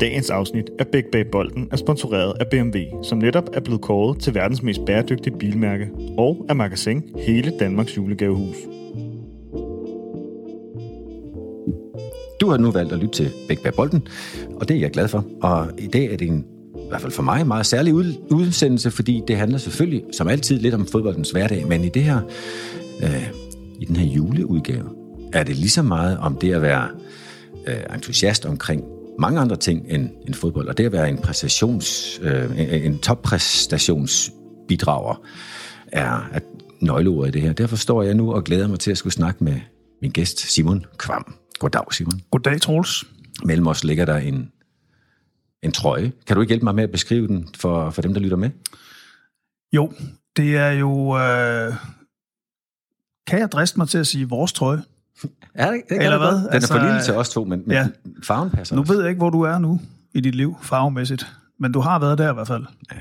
Dagens afsnit af Big Bag Bolden er sponsoreret af BMW, som netop er blevet kåret til verdens mest bæredygtige bilmærke, og af Magasin, hele Danmarks julegavehus. Du har nu valgt at lytte til Big Bag Bolden, og det er jeg glad for. Og i dag er det en, i hvert fald for mig, meget særlig udsendelse, fordi det handler selvfølgelig, som altid, lidt om fodboldens hverdag, men i det her, øh, i den her juleudgave, er det lige så meget om det at være øh, entusiast omkring mange andre ting end, end fodbold, og det at være en, præstations, øh, en, toppræstationsbidrager er, er nøgleordet i det her. Derfor står jeg nu og glæder mig til at skulle snakke med min gæst Simon Kvam. Goddag, Simon. Goddag, Troels. Mellem os ligger der en, en trøje. Kan du ikke hjælpe mig med at beskrive den for, for dem, der lytter med? Jo, det er jo... Øh, kan jeg driste mig til at sige vores trøje? Er det, det Eller hvad? Den altså, er for lille til os to, men, men ja. farven passer Nu også. ved jeg ikke, hvor du er nu i dit liv, farvemæssigt. Men du har været der i hvert fald. Ja.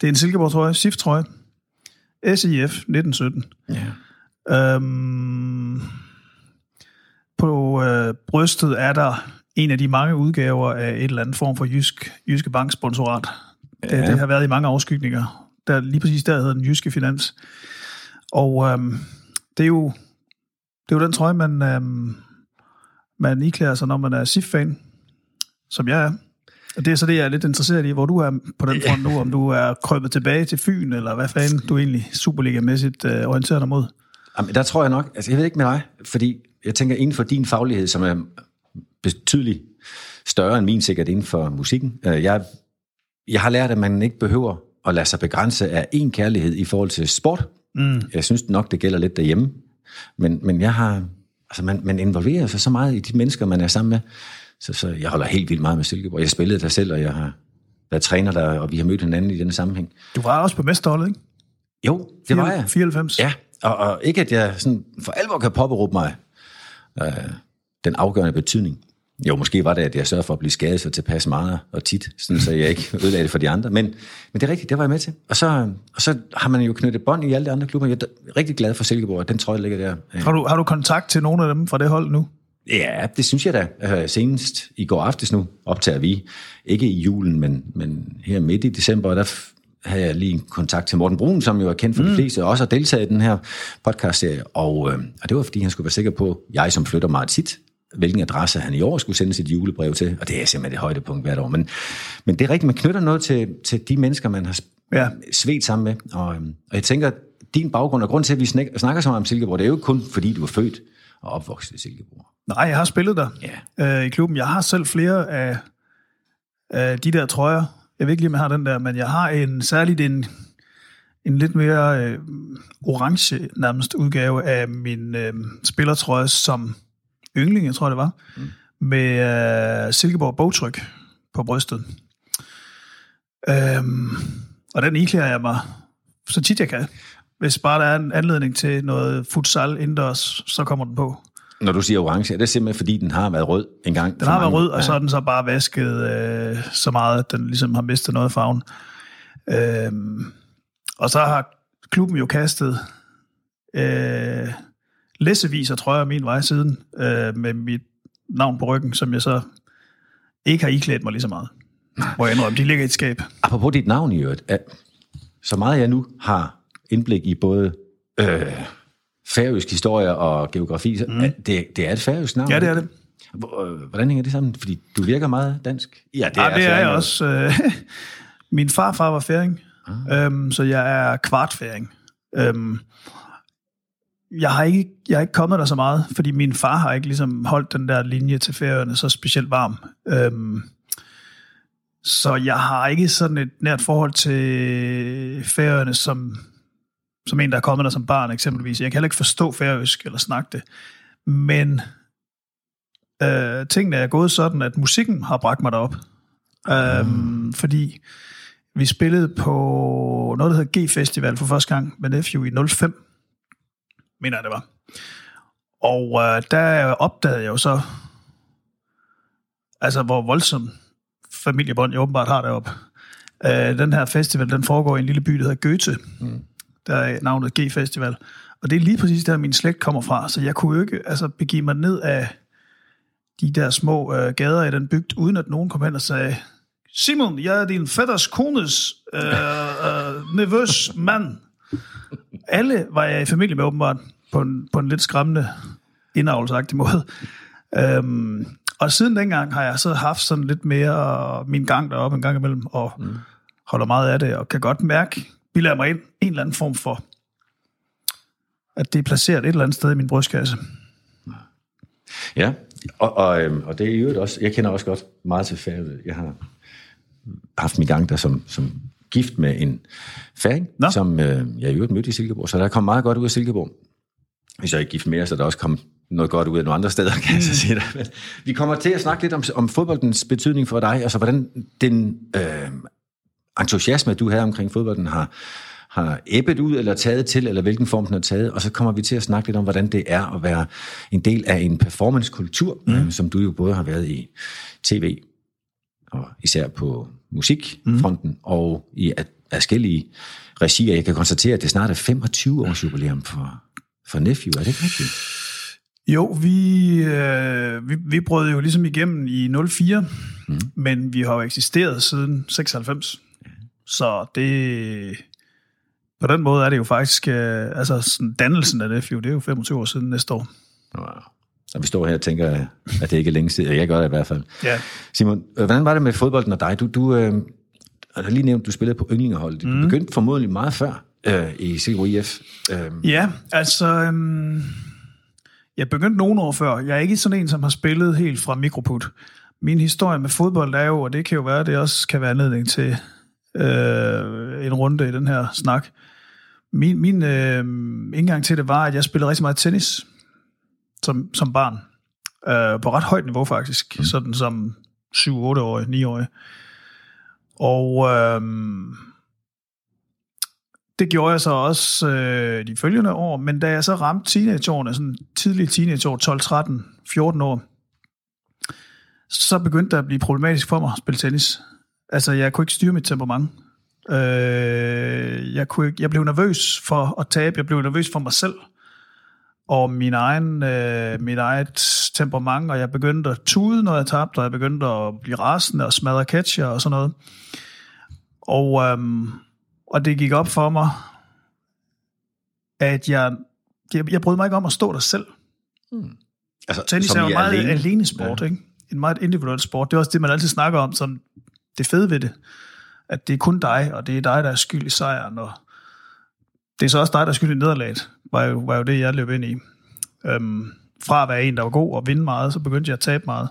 Det er en Silkeborg-trøje, SIF-trøje. SIF 1917. Ja. Øhm, på øh, brystet er der en af de mange udgaver af et eller andet form for Jysk, Jyske Bank sponsorat. Ja. Det, det har været i mange afskygninger. Der, lige præcis der hedder den Jyske Finans. Og øhm, det er jo det er jo den trøje, man, øhm, man iklæder sig, når man er SIF-fan, som jeg er. Og det er så det, jeg er lidt interesseret i, hvor du er på den front nu, om du er krøbet tilbage til Fyn, eller hvad fanden du egentlig Superliga-mæssigt øh, orienterer dig mod. Jamen, der tror jeg nok, altså jeg ved ikke med dig, fordi jeg tænker inden for din faglighed, som er betydeligt større end min sikkert inden for musikken, øh, jeg, jeg har lært, at man ikke behøver at lade sig begrænse af en kærlighed i forhold til sport. Mm. Jeg synes nok, det gælder lidt derhjemme. Men, men jeg har, altså man, man involverer sig så meget i de mennesker, man er sammen med, så, så jeg holder helt vildt meget med Silkeborg. Jeg spillede der selv, og jeg har været træner der, og vi har mødt hinanden i denne sammenhæng. Du var også på mesterholdet, ikke? Jo, det var jeg. 94. Ja, og, og ikke at jeg sådan for alvor kan påberåbe mig øh, den afgørende betydning. Jo, måske var det, at jeg sørgede for at blive skadet så tilpas meget og tit, sådan, så jeg ikke ødelagde det for de andre. Men, men det er rigtigt, det var jeg med til. Og så, og så har man jo knyttet bånd i alle de andre klubber. Jeg er rigtig glad for Silkeborg, at den trøje ligger der. Har du, har du kontakt til nogle af dem fra det hold nu? Ja, det synes jeg da. Senest i går aftes nu optager vi, ikke i julen, men, men her midt i december, der havde jeg lige en kontakt til Morten Brun, som jo er kendt for mm. de fleste, og også har deltaget i den her podcast-serie. Og, øh, og det var, fordi han skulle være sikker på, jeg som flytter meget tit, hvilken adresse han i år skulle sende sit julebrev til, og det er simpelthen det højdepunkt hvert år. Men, men det er rigtigt, man knytter noget til, til de mennesker, man har ja. svedt sammen med, og, og jeg tænker, din baggrund og grund til, at vi snakker så meget om Silkeborg, det er jo ikke kun, fordi du er født og opvokset i Silkeborg. Nej, jeg har spillet der ja. øh, i klubben. Jeg har selv flere af, af de der trøjer. Jeg ved ikke lige, om jeg har den der, men jeg har en særligt en, en lidt mere øh, orange nærmest udgave af min øh, spillertrøje, som yngling, jeg tror det var, mm. med uh, Silkeborg bogtryk på brystet. Um, og den iklæder jeg mig så tit jeg kan. Hvis bare der er en anledning til noget futsal indendørs, så kommer den på. Når du siger orange, er det simpelthen fordi, den har været rød en gang? Den har været rød, og så er den så bare vasket øh, så meget, at den ligesom har mistet noget af farven. Øhm, og så har klubben jo kastet øh, læsevis af trøjer min vej siden, øh, med mit navn på ryggen, som jeg så ikke har iklædt mig lige så meget. Hvor jeg indrømme, de ligger i et skab. Apropos dit navn i øvrigt, så meget jeg nu har indblik i både øh, færøsk historie og geografi, mm. det, det er et færøsk navn. Ja, det er det. Hvordan hænger det sammen? Fordi du virker meget dansk. Ja, det ja, er, det er jeg også. Øh, min farfar var færing, ah. øhm, så jeg er kvartfæring. Øhm, jeg har ikke, jeg er ikke kommet der så meget, fordi min far har ikke ligesom holdt den der linje til færøerne så specielt varm. Øhm, så jeg har ikke sådan et nært forhold til færøerne som, som en, der er kommet der som barn eksempelvis. Jeg kan heller ikke forstå færøsk eller snakke det. Men øh, tingene er gået sådan, at musikken har bragt mig derop. Øhm, mm. Fordi vi spillede på noget, der hedder G-Festival for første gang med Nephew i 05 mener jeg det var. Og øh, der opdagede jeg jo så, altså hvor voldsom familiebånd jeg åbenbart har deroppe. Øh, den her festival, den foregår i en lille by, der hedder Goethe. Mm. Der er navnet G-festival. Og det er lige præcis der, min slægt kommer fra. Så jeg kunne jo ikke altså, begive mig ned af de der små øh, gader i den bygd, uden at nogen kom hen og sagde, Simon, jeg er din fætters kones øh, øh, nervøs mand. Alle var jeg i familie med åbenbart, på en, på en lidt skræmmende indavlsagtig måde. Øhm, og siden dengang har jeg så haft sådan lidt mere min gang deroppe en gang imellem, og mm. holder meget af det, og kan godt mærke, bilder mig ind en eller anden form for, at det er placeret et eller andet sted i min brystkasse. Ja, og, og, øhm, og det er jo også, jeg kender også godt meget til færøet. Jeg har haft min gang der som, som gift med en færing, Nå. som øh, jeg i øvrigt mødte i Silkeborg, så der kom meget godt ud af Silkeborg. Hvis jeg ikke gift mere, så der også kom noget godt ud af nogle andre steder, kan jeg så sige det. Men vi kommer til at snakke lidt om, om fodboldens betydning for dig, altså hvordan den øh, entusiasme, du havde omkring fodbolden, har, har æbbet ud, eller taget til, eller hvilken form den har taget, og så kommer vi til at snakke lidt om, hvordan det er at være en del af en performancekultur, mm. øh, som du jo både har været i tv, og især på musikfronten, mm. og i forskellige regier. Jeg kan konstatere, at det snart er 25 års jubilæum for, for Nephew. Er det ikke rigtigt? Jo, vi, øh, vi, vi brød jo ligesom igennem i 04, mm. men vi har jo eksisteret siden 96. Så det, på den måde er det jo faktisk, øh, altså sådan dannelsen af Nephew, det er jo 25 år siden næste år. Wow. Og vi står her og tænker, at det ikke er længe siden. Jeg gør det i hvert fald. Ja. Simon, hvordan var det med fodbolden og dig? Du, du øh, har lige nævnt, at du spillede på yndlingerholdet. Du mm. begyndte formodentlig meget før øh, i Silkeborg IF. Øh. Ja, altså... Øh, jeg begyndte nogle år før. Jeg er ikke sådan en, som har spillet helt fra mikroput. Min historie med fodbold er jo, og det kan jo være, det også kan være anledning til øh, en runde i den her snak. Min, min øh, indgang til det var, at jeg spillede rigtig meget tennis som, som barn. Øh, på ret højt niveau faktisk. Mm. Sådan som 7-8-årig, 9-årig. Og øh, det gjorde jeg så også øh, de følgende år, men da jeg så ramte teenageårene, sådan tidlige teenageår, 12, 13, 14 år, så begyndte det at blive problematisk for mig at spille tennis. Altså, jeg kunne ikke styre mit temperament. Øh, jeg, kunne ikke, jeg blev nervøs for at tabe, jeg blev nervøs for mig selv, og min egen, øh, mit eget temperament, og jeg begyndte at tude, når jeg tabte, og jeg begyndte at blive rasende og smadre catcher og sådan noget. Og, øhm, og det gik op for mig, at jeg, jeg, jeg brød mig ikke om at stå der selv. Hmm. Altså, Tennis er jo meget alene, alene sport, ja. ikke? En meget individuel sport. Det er også det, man altid snakker om, som det fede ved det. At det er kun dig, og det er dig, der er skyld i sejren, og det er så også dig, der er skyld i nederlaget, var jo, var jo det, jeg løb ind i. Øhm, fra at være en, der var god og vinde meget, så begyndte jeg at tabe meget.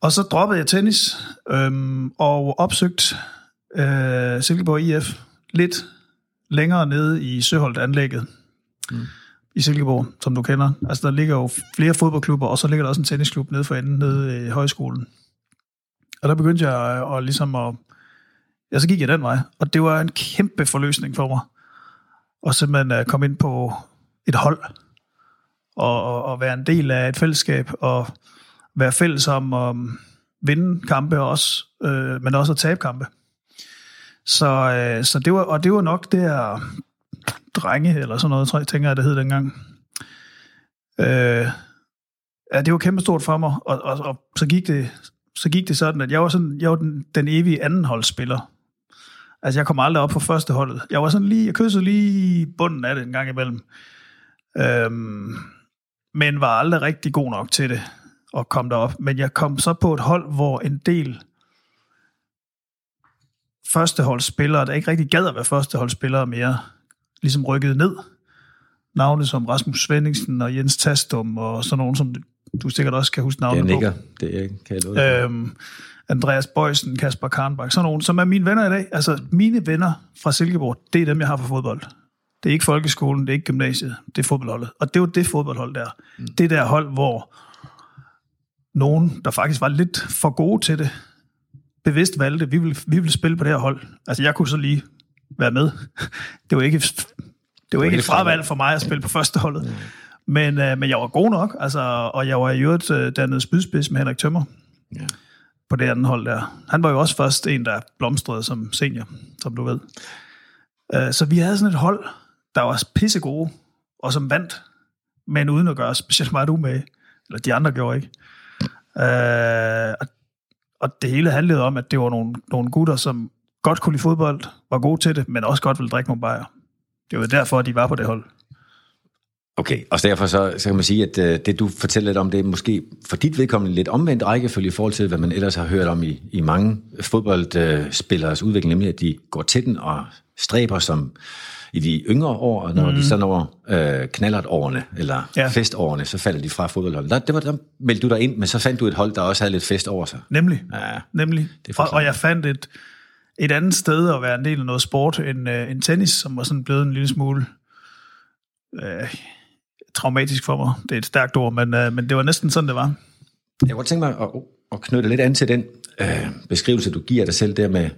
Og så droppede jeg tennis, øhm, og opsøgte øh, Silkeborg IF lidt længere nede i Søholdt-anlægget mm. i Silkeborg, som du kender. Altså, der ligger jo flere fodboldklubber, og så ligger der også en tennisklub nede for enden, nede i højskolen. Og der begyndte jeg at, at ligesom at... Ja, så gik jeg den vej, og det var en kæmpe forløsning for mig. Og simpelthen at øh, komme ind på et hold, og, og, og være en del af et fællesskab, og være fælles om at vinde kampe også, øh, men også at tabe kampe. Så, øh, så det var, og det var nok der drenge, eller sådan noget, tror jeg, tænker jeg, det hed dengang. Øh, ja, det var kæmpestort for mig, og, og, og så, gik det, så gik det sådan, at jeg var, sådan, jeg var den, den evige andenholdsspiller. Altså, jeg kom aldrig op på første holdet. Jeg var sådan lige, jeg kyssede lige bunden af det en gang imellem. Øhm, men var aldrig rigtig god nok til det at komme derop. Men jeg kom så på et hold, hvor en del førsteholdsspillere, der ikke rigtig gad at være førsteholdsspillere mere, ligesom rykket ned. Navne som Rasmus Svendingsen og Jens Tastum og sådan nogen, som du sikkert også kan huske navnet på. Jeg nikker, det kan jeg øhm, Andreas Bøjsen, Kasper Karnbak, sådan nogen, som er mine venner i dag. Altså, mine venner fra Silkeborg, det er dem, jeg har for fodbold. Det er ikke folkeskolen, det er ikke gymnasiet, det er fodboldholdet. Og det var det fodboldhold der. Mm. Det der hold, hvor nogen, der faktisk var lidt for gode til det, bevidst valgte, vi vil, vi vil spille på det her hold. Altså, jeg kunne så lige være med. Det var ikke, det var, det var ikke et fravalg for mig at spille på første holdet. Mm. Men, øh, men jeg var god nok, altså, og jeg var i øvrigt øh, dannet spydspids med Henrik Tømmer. Ja. På det andet hold der. Han var jo også først en, der blomstrede som senior, som du ved. Øh, så vi havde sådan et hold, der var pisse gode, og som vandt, men uden at gøre specielt meget umage. Eller de andre gjorde ikke. Øh, og, og det hele handlede om, at det var nogle, nogle gutter, som godt kunne lide fodbold, var gode til det, men også godt ville drikke nogle bajer. Det var derfor, de var på det hold. Okay, og derfor så, så kan man sige, at uh, det du fortæller lidt om, det er måske for dit vedkommende lidt omvendt rækkefølge i forhold til, hvad man ellers har hørt om i, i mange fodboldspilleres udvikling, nemlig at de går til den og stræber som i de yngre år, og når mm. de så når øh, knallertårene, eller ja. festårene, så falder de fra fodboldholdet. Der, det var, der meldte du dig ind, men så fandt du et hold, der også havde lidt fest over sig. Nemlig, ja, nemlig. Det og, og jeg fandt et, et andet sted at være en del af noget sport end, uh, end tennis, som var sådan blevet en lille smule uh, traumatisk for mig. Det er et stærkt ord, men, uh, men det var næsten sådan, det var. Jeg kunne tænke mig at, at knytte lidt an til den uh, beskrivelse, du giver dig selv der med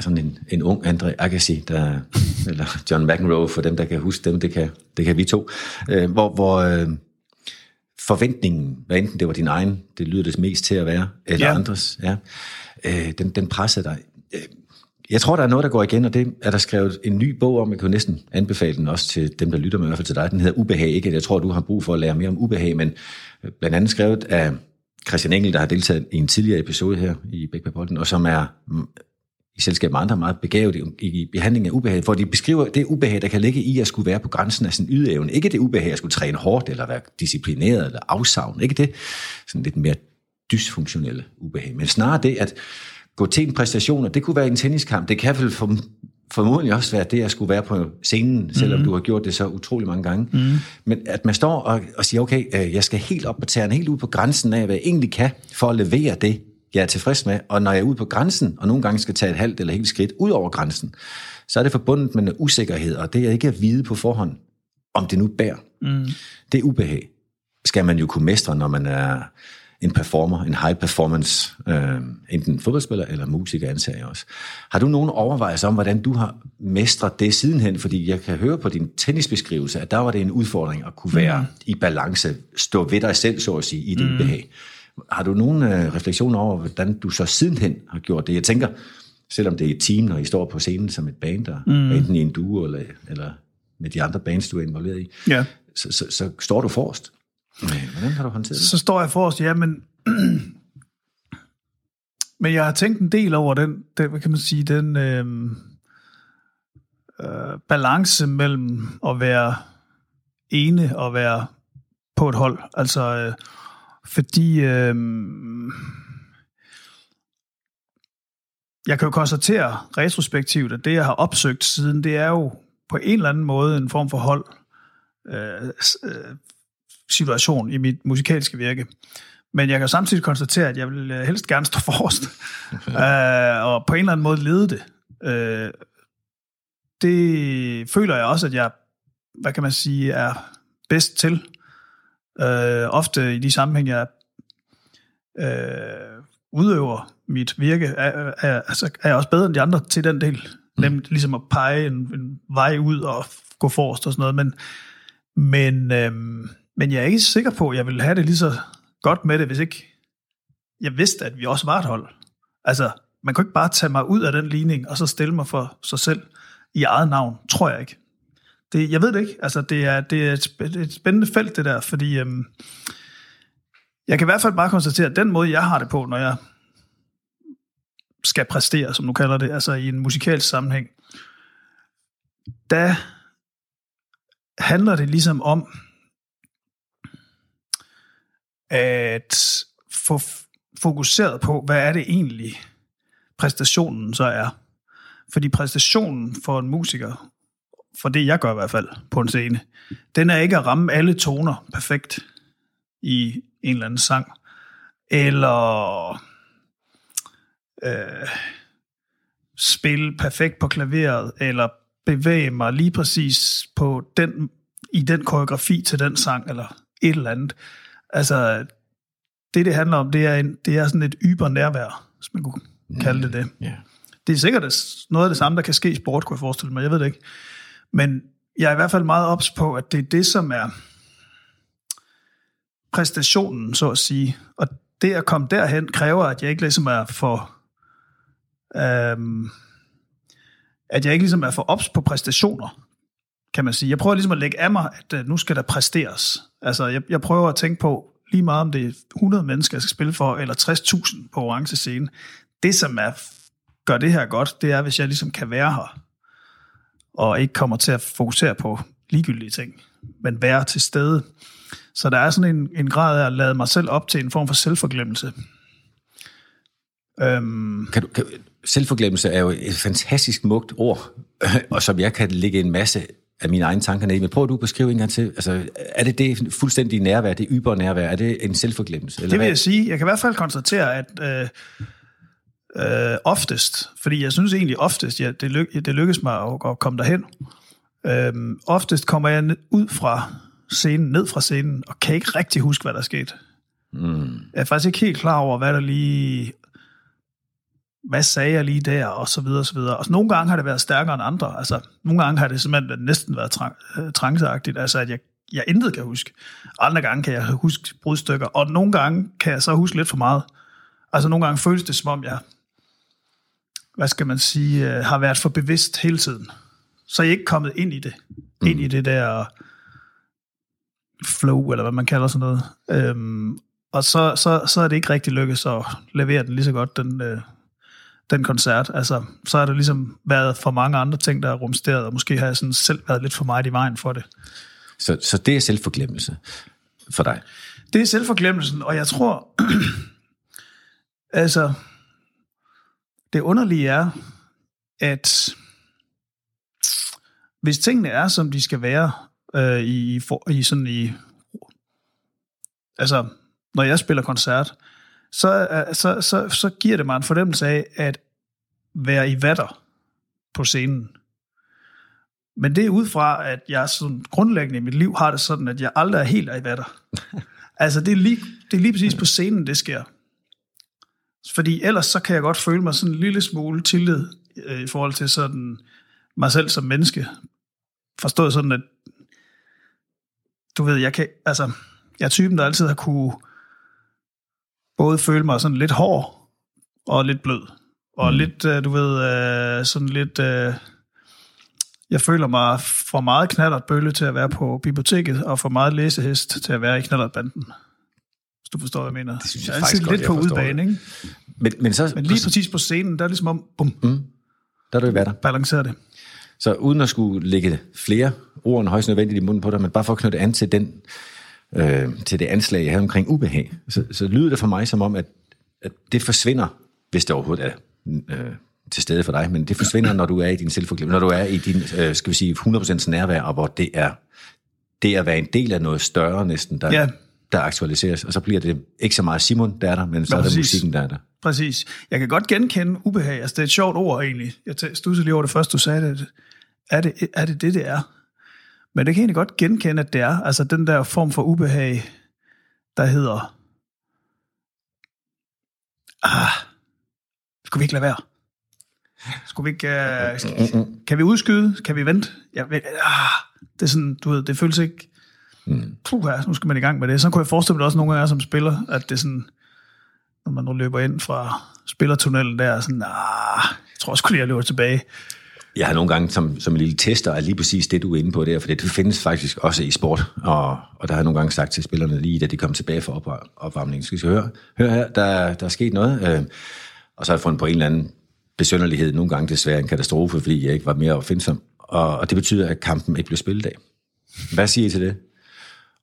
sådan en, en ung Andre Agassi, der, eller John McEnroe, for dem, der kan huske dem, det kan, det kan vi to, uh, hvor, hvor uh, forventningen, hvad enten det var din egen, det lyder det mest til at være, eller ja. andres, ja, uh, den, den pressede dig. Jeg tror, der er noget, der går igen, og det er der skrevet en ny bog om. Jeg kan næsten anbefale den også til dem, der lytter med, i hvert fald til dig. Den hedder Ubehag. Ikke jeg tror, du har brug for at lære mere om ubehag, men øh, blandt andet skrevet af Christian Engel, der har deltaget i en tidligere episode her i Bæk og som er mm, i selskab med andre meget begavet i, i behandling af ubehag, hvor de beskriver det ubehag, der kan ligge i at skulle være på grænsen af sin ydeevne. Ikke det ubehag at skulle træne hårdt, eller være disciplineret, eller afsavn. Ikke det sådan lidt mere dysfunktionelle ubehag, men snarere det, at gå til en præstation, og det kunne være en tenniskamp. Det kan vel for, formodentlig også være det, at skulle være på scenen, selvom mm. du har gjort det så utrolig mange gange. Mm. Men at man står og, og siger, okay, øh, jeg skal helt op på tæerne, helt ud på grænsen af, hvad jeg egentlig kan, for at levere det, jeg er tilfreds med. Og når jeg er ude på grænsen, og nogle gange skal tage et halvt eller helt skridt ud over grænsen, så er det forbundet med en usikkerhed, og det er ikke at vide på forhånd, om det nu bærer. Mm. Det er ubehag. Skal man jo kunne mestre, når man er en performer, en high performance, øh, enten fodboldspiller eller musiker, antager jeg også. Har du nogen overvejelser om, hvordan du har mestret det sidenhen? Fordi jeg kan høre på din tennisbeskrivelse, at der var det en udfordring at kunne være mm. i balance, stå ved dig selv, så at sige, i din mm. behag. Har du nogen øh, refleksioner over, hvordan du så sidenhen har gjort det? Jeg tænker, selvom det er et team, når I står på scenen som et band, der mm. enten i en duo eller, eller med de andre bands, du er involveret i, ja. så, så, så står du forrest. Hvordan har du håndteret det? Så står jeg forrest, ja, men... men jeg har tænkt en del over den, den hvad kan man sige, den øh, øh, balance mellem at være ene og være på et hold. Altså, øh, fordi øh, jeg kan jo konstatere retrospektivt, at det, jeg har opsøgt siden, det er jo på en eller anden måde en form for hold. Øh, øh situation i mit musikalske virke. Men jeg kan samtidig konstatere, at jeg vil øh, helst gerne stå forrest, øh, og på en eller anden måde lede det. Øh, det føler jeg også, at jeg, hvad kan man sige, er bedst til. Øh, ofte i de sammenhæng, jeg øh, udøver mit virke, er, er, altså, er jeg også bedre end de andre til den del. Mm. Nemlig ligesom at pege en, en vej ud og gå forrest og sådan noget. Men, men øh, men jeg er ikke sikker på, at jeg ville have det lige så godt med det, hvis ikke jeg vidste, at vi også var et hold. Altså, man kunne ikke bare tage mig ud af den ligning, og så stille mig for sig selv i eget navn, tror jeg ikke. Det, jeg ved det ikke. Altså, det er, det er et, et spændende felt, det der, fordi øhm, jeg kan i hvert fald bare konstatere, at den måde, jeg har det på, når jeg skal præstere, som du kalder det, altså i en musikalsk sammenhæng, der handler det ligesom om, at få fokuseret på, hvad er det egentlig, præstationen så er. Fordi præstationen for en musiker, for det jeg gør i hvert fald på en scene, den er ikke at ramme alle toner perfekt i en eller anden sang, eller øh, spille perfekt på klaveret, eller bevæge mig lige præcis på den, i den koreografi til den sang, eller et eller andet. Altså, det det handler om, det er, en, det er sådan et yber nærvær, hvis man kunne mm. kalde det det. Yeah. Det er sikkert noget af det samme, der kan ske i sport, kunne jeg forestille mig. Jeg ved det ikke. Men jeg er i hvert fald meget ops på, at det er det, som er præstationen, så at sige. Og det at komme derhen kræver, at jeg ikke ligesom er for... Øhm, at jeg ikke ligesom er for ops på præstationer kan man sige. Jeg prøver ligesom at lægge af mig, at uh, nu skal der præsteres. Altså, jeg, jeg prøver at tænke på, lige meget om det er 100 mennesker, jeg skal spille for, eller 60.000 på orange scene. Det, som er, gør det her godt, det er, hvis jeg ligesom kan være her, og ikke kommer til at fokusere på ligegyldige ting, men være til stede. Så der er sådan en, en grad af at lade mig selv op til en form for selvforglemmelse. Øhm. Kan du, kan, selvforglemmelse er jo et fantastisk mugt ord, og som jeg kan lægge en masse af mine egne tanker ned. Men prøv du at beskrive en gang til. Altså, er det det fuldstændige nærvær, det yber nærvær? Er det en selvforglemmelse? Eller det vil hvad? jeg sige. Jeg kan i hvert fald konstatere, at øh, øh, oftest, fordi jeg synes egentlig oftest, ja, det, lyk, det lykkes mig at, at komme derhen, øh, oftest kommer jeg ned, ud fra scenen, ned fra scenen, og kan ikke rigtig huske, hvad der er sket. Mm. Jeg er faktisk ikke helt klar over, hvad der lige hvad sagde jeg lige der, og så videre, og så videre. Og nogle gange har det været stærkere end andre. Altså, nogle gange har det simpelthen næsten været trang- øh, tranceagtigt, altså at jeg, jeg intet kan huske. Andre gange kan jeg huske brudstykker, og nogle gange kan jeg så huske lidt for meget. Altså nogle gange føles det som om, jeg, hvad skal man sige, øh, har været for bevidst hele tiden. Så jeg er ikke kommet ind i det. Mm. Ind i det der flow, eller hvad man kalder sådan noget. Øhm, og så, så, så er det ikke rigtig lykkedes at levere den lige så godt, den, øh, den koncert. Altså, så har der ligesom været for mange andre ting, der er rumsteret, og måske har jeg sådan selv været lidt for meget i vejen for det. Så, så det er selvforglemmelse for dig? Det er selvforglemmelsen, og jeg tror, altså, det underlige er, at hvis tingene er, som de skal være, øh, i, for, i sådan i, altså, når jeg spiller koncert, så, så, så, så giver det mig en fornemmelse af at være i vatter på scenen. Men det er ud fra, at jeg sådan grundlæggende i mit liv har det sådan, at jeg aldrig er helt i vatter. altså, det er, lige, det er lige præcis på scenen, det sker. Fordi ellers så kan jeg godt føle mig sådan en lille smule tillid øh, i forhold til sådan mig selv som menneske. Forstået sådan, at du ved, jeg kan, altså, jeg er typen, der altid har kunne både føle mig sådan lidt hård og lidt blød. Og mm. lidt, øh, du ved, øh, sådan lidt... Øh, jeg føler mig for meget knallert bølle til at være på biblioteket, og for meget læsehest til at være i knallertbanden. Hvis du forstår, hvad jeg mener. Det synes jeg, jeg faktisk godt, lidt på udbane, ikke? Men, men, så, men lige præcis på scenen, der er ligesom om, bum, mm, der er du i vatter. Balancerer det. Så uden at skulle lægge flere ord end højst nødvendigt i munden på dig, men bare for at knytte an til den øh, til det anslag, jeg havde omkring ubehag, så, så lyder det for mig som om, at, at det forsvinder, hvis det overhovedet er øh, til stede for dig, men det forsvinder, når du er i din selvforglemmelse, når du er i din, øh, skal vi sige, 100% nærvær, og hvor det er, det at være en del af noget større næsten, der, ja. der aktualiseres, og så bliver det ikke så meget Simon, der er der, men så ja, er det musikken, der er der. Præcis. Jeg kan godt genkende ubehag, altså det er et sjovt ord egentlig. Jeg studsede lige over det første, du sagde det. Er det er det, det, det er? Men det kan jeg egentlig godt genkende, at det er. Altså den der form for ubehag, der hedder... Ah, skulle vi ikke lade være? Skulle vi ikke... Uh, kan vi udskyde? Kan vi vente? Jeg, ved, ah, det er sådan, du ved, det føles ikke... Mm. Puh, nu skal man i gang med det. Så kunne jeg forestille mig også nogle gange som spiller, at det er sådan, når man nu løber ind fra spillertunnelen der, sådan, ah, jeg tror også lige, jeg løber tilbage. Jeg har nogle gange som, som en lille tester af lige præcis det, du er inde på der, for det findes faktisk også i sport, og, og der har jeg nogle gange sagt til spillerne lige, da de kom tilbage fra op, opvarmningen, skal vi høre, hør her, der, der er sket noget, øh, og så har jeg fundet på en eller anden besønderlighed, nogle gange desværre en katastrofe, fordi jeg ikke var mere opfindsom, og, og det betyder, at kampen ikke blev spillet af. Hvad siger I til det?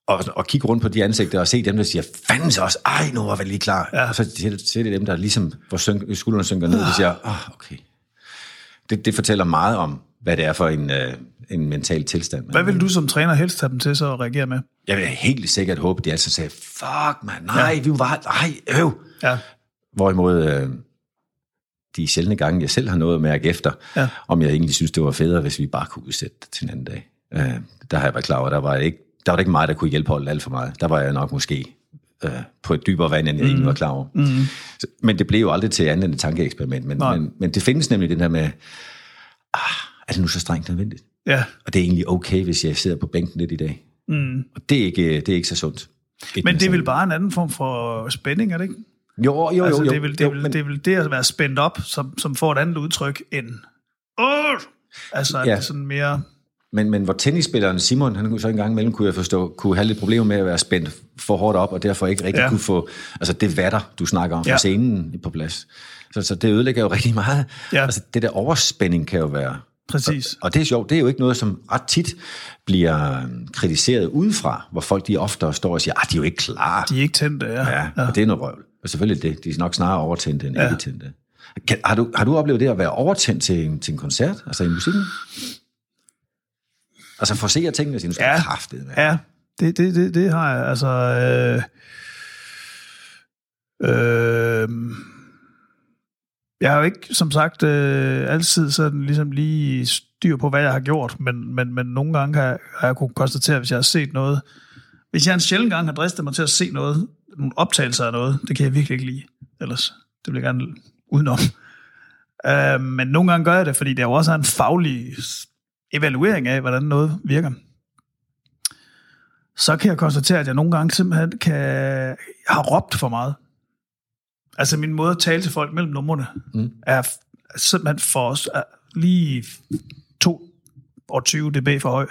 og, og kigge rundt på de ansigter og se dem, der siger, fanden så også, ej, nu var vi lige klar. Ja. Og så ser det dem, der ligesom, hvor skuldrene synker ned, og siger, ah, okay, det, det fortæller meget om, hvad det er for en, øh, en mental tilstand. Hvad vil du som træner helst have dem til så at reagere med? Jeg vil helt sikkert håbe, at de altid sagde, fuck man, nej, ja. vi var, nej, øv. Ja. Hvorimod, øh, de sjældne gange, jeg selv har noget at mærke efter, ja. om jeg egentlig synes, det var federe, hvis vi bare kunne udsætte det til en anden dag. Øh, der har jeg været klar over, der var ikke, der var ikke meget, der kunne hjælpe holdet alt for meget. Der var jeg nok måske øh, på et dybere vand, end jeg mm. egentlig var klar over. Mm. Så, men det blev jo aldrig til andet end et tankeeksperiment. Men, men, men det findes nemlig den her med, ah, er det nu så strengt nødvendigt? Ja. Og det er egentlig okay, hvis jeg sidder på bænken lidt i dag. Mm. Og det er, ikke, det er ikke så sundt. Men det er vel bare en anden form for spænding, er det ikke? Jo, jo, altså, jo. jo. Det, er vel, det, er vel, men... det er vel det at være spændt op, som, som får et andet udtryk end... Åh! Altså, ja. det er sådan mere... Men, men hvor tennisspilleren Simon, han kunne så en gang imellem, kunne jeg forstå, kunne have lidt problemer med at være spændt for hårdt op, og derfor ikke rigtig Ja. kunne få, altså det vatter, du snakker om, fra Ja. scenen på plads. Så, så det ødelægger jo rigtig meget. Ja. Altså det der overspænding kan jo være... Præcis. Og det er sjovt, det er jo ikke noget, som ret tit bliver øhm, kritiseret udefra, hvor folk de ofte står og siger, at de er jo ikke klar. De er ikke tændte, ja. Ja, ja. Og det er noget røvl. Og selvfølgelig det. De er nok snarere overtændte end Ja. ja. ikke tændte. Kan, har, du, har du oplevet det at være overtændt til, en- til en koncert, altså i musikken? Altså forsere tingene Ja. ja. kraftet. Ja, det, det, det, det har jeg. Altså, øh, øh, jeg har jo ikke, som sagt, øh, altid sådan ligesom lige styr på, hvad jeg har gjort, men, men, men nogle gange har, jeg- har jeg kunne konstatere, hvis jeg har set noget, hvis jeg en sjældent gang har dristet mig til at se noget, nogle optagelser af noget, det kan jeg virkelig ikke lide, ellers det vil jeg gerne udenom. Øh, men nogle gange gør jeg det, fordi det er jo også en faglig evaluering af, hvordan noget virker så kan jeg konstatere, at jeg nogle gange simpelthen kan, har råbt for meget. Altså min måde at tale til folk mellem numrene, mm. er simpelthen for os er lige 2 og 20 dB for høj.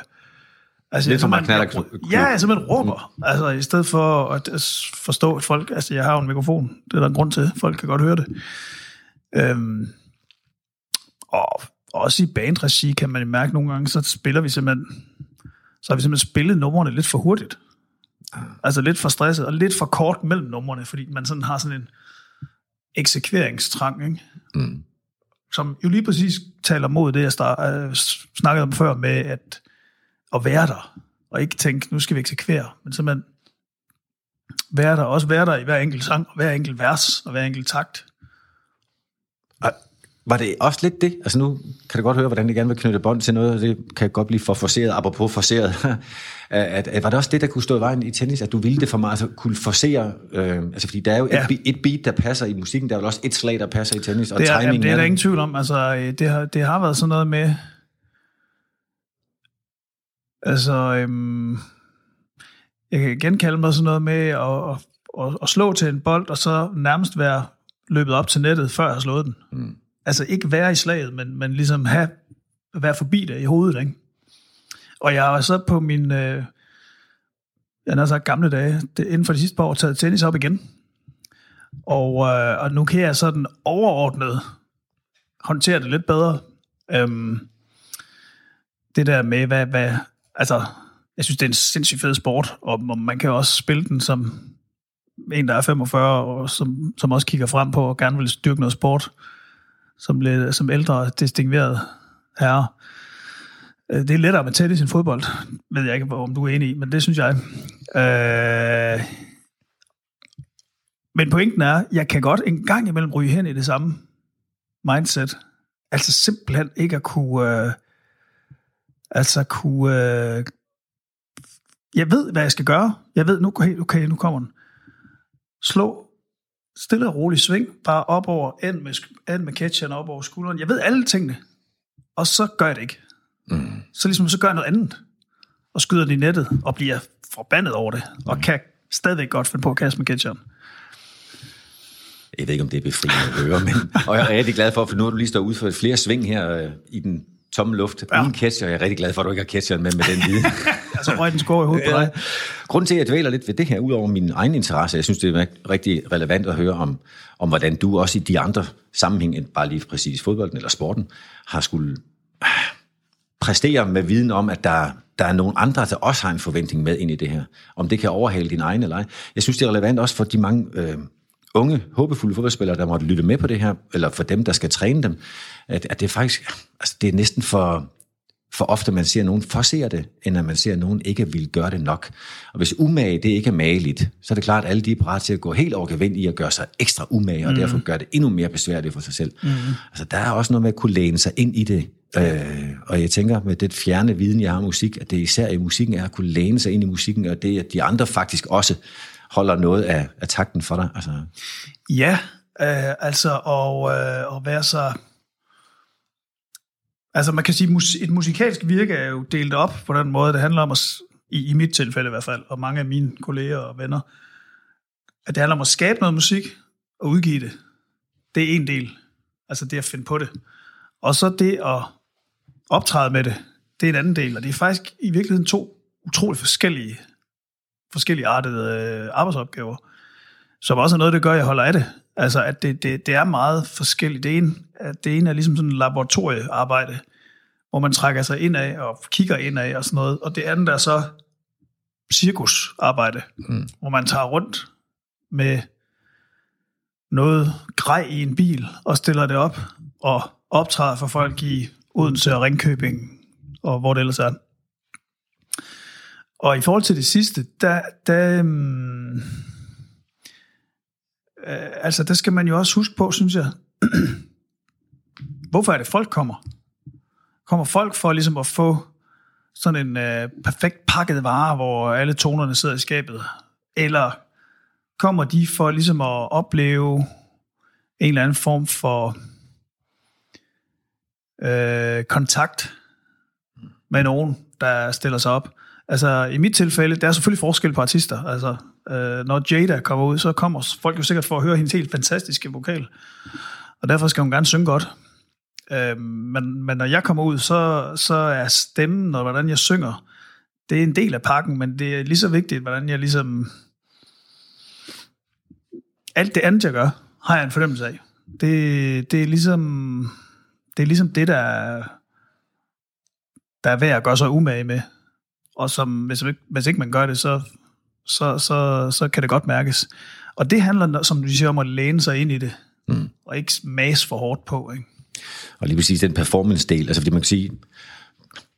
Altså, Lidt som man knaller Ja, jeg simpelthen råber. Mm. Altså, i stedet for at at forstå, at folk... Altså, jeg har jo en mikrofon. Det er der en grund til. Folk kan godt høre det. Øhm, og også i bandregi kan man mærke nogle gange, så spiller vi simpelthen... Så har vi simpelthen spillet numrene lidt for hurtigt. Altså lidt for stresset, og lidt for kort mellem numrene, fordi man sådan har sådan en eksekveringstrang, ikke? Mm. som jo lige præcis taler mod det, jeg start, øh, snakkede om før med at, at være der, og ikke tænke, nu skal vi eksekvere, men simpelthen være der, også være der i hver enkelt sang, og hver enkelt vers, og hver enkelt takt. Var det også lidt det? Altså nu kan du godt høre, hvordan jeg gerne vil knytte bånd til noget, og det kan godt blive for forceret, apropos forceret. at, at, var det også det, der kunne stå i vejen i tennis, at du ville det for meget, altså kunne forcere, øh, altså fordi der er jo Ja. et, et beat, der passer i musikken, der er vel også et slag, der passer i tennis, og Det er, jamen, timingen det er er der ingen tvivl om. Altså, øh, det har, det har været sådan noget med... Altså, øhm, jeg kan igen kalde mig sådan noget med at, at, at, at slå til en bold, og så nærmest være løbet op til nettet, før jeg har slået den. Mm. Altså ikke være i slaget, men, men ligesom have, være forbi det i hovedet. Ikke? Og jeg har så på min, øh, jeg har sagt gamle dage, det, inden for de sidste par år, taget tennis op igen. Og, øh, og nu kan jeg sådan overordnet håndtere det lidt bedre. Øhm, det der med, hvad, hvad, altså, jeg synes, det er en sindssygt fed sport, og, og man kan også spille den som en, der er 45, og som, som også kigger frem på og gerne vil styrke noget sport, som, som ældre, distingueret herre. Øh, det er lettere med tennis end fodbold, ved jeg ikke, om du er enig i, men det synes jeg. Øh, men pointen er, jeg kan godt en gang imellem ryge hen i det samme mindset. Altså simpelthen ikke at kunne... Øh, altså kunne... Øh, jeg ved, hvad jeg skal gøre. Jeg ved, nu, okay, okay, nu kommer den. Slå stille og roligt sving, bare op over, end med, end med catcheren op over skulderen. Jeg ved alle tingene, og så gør jeg det ikke. Mm. Så ligesom, så gør jeg noget andet, og skyder den i nettet, og bliver forbandet over det, og kan stadigvæk godt finde på at kaste med catcheren. Jeg ved ikke, om det er befriende at høre, men, og jeg er rigtig glad for, for nu har du lige stået ud for flere sving her øh, i den tomme luft, Ja. ja. uden catcher. Jeg er rigtig glad for, at du ikke har catcheren med med den viden. Altså, røg den skår i hovedet på dig. Grunden til, at jeg dvæler lidt ved det her, udover min egen interesse, jeg synes, det er rigtig relevant at høre om, om hvordan du også i de andre sammenhæng, end bare lige præcis fodbolden eller sporten, har skulle ah, præstere med viden om, at der, der er nogle andre, der også har en forventning med ind i det her. Om det kan overhale din egen eller ej. Jeg synes, det er relevant også for de mange øh, unge, håbefulde fodboldspillere, der måtte lytte med på det her, eller for dem, der skal træne dem, at, at det er faktisk, altså det er næsten for, for ofte, man ser nogen forsere det, end at man ser nogen ikke vil gøre det nok. Og hvis umage, det ikke er mageligt, så er det klart, at alle de er parat til at gå helt over gevind i at gøre sig ekstra umage, og mm. derfor gøre det endnu mere besværligt for sig selv. Mm. Altså, der er også noget med at kunne læne sig ind i det. Øh, og jeg tænker, med det fjerne viden, jeg har om musik, at det især i musikken er at kunne læne sig ind i musikken, og det, at de andre faktisk også holder noget af, af takten for dig. Altså, Ja, øh, altså og, øh, og være så... Altså man kan sige, mus, et musikalsk virke er jo delt op på den måde, det handler om, at, i, i mit tilfælde i hvert fald, og mange af mine kolleger og venner, at det handler om at skabe noget musik og udgive det. Det er en del. Altså det at finde på det. Og så det at optræde med det, det er en anden del, og det er faktisk i virkeligheden to utroligt forskellige, forskellige artede øh, arbejdsopgaver, som også er noget, det gør, at jeg holder af det. Altså, at det, det, det er meget forskelligt. Det ene, at det ene er ligesom sådan en laboratoriearbejde, hvor man trækker sig ind af og kigger ind af og sådan noget, og det andet er så cirkusarbejde, mm. hvor man tager rundt med noget grej i en bil og stiller det op og optræder for folk i Odense og Ringkøbing og hvor det ellers er. Og i forhold til det sidste, der, der, um, øh, altså der skal man jo også huske på, synes jeg, hvorfor er det folk kommer? Kommer folk for ligesom at få sådan en øh, perfekt pakket vare, hvor alle tonerne sidder i skabet? Eller kommer de for ligesom at opleve en eller anden form for øh, kontakt med nogen, der stiller sig op. Altså i mit tilfælde, der er selvfølgelig forskel på artister. Altså øh, når Jada kommer ud, så kommer folk jo sikkert for at høre hendes helt fantastiske vokal. Og derfor skal hun gerne synge godt. Øh, men, men når jeg kommer ud, så, så er stemmen og hvordan jeg synger, det er en del af pakken, men det er lige så vigtigt, hvordan jeg ligesom... Alt det andet, jeg gør, har jeg en fornemmelse af. Det, det er ligesom det er ligesom det, der er, der er værd at gøre sig umage med. Og som, hvis, ikke, hvis ikke man gør det, så, så, så, så kan det godt mærkes. Og det handler, som du siger, om at læne sig ind i det, mm. og ikke mas for hårdt på. Ikke? Og lige præcis den performance-del, altså fordi man kan sige,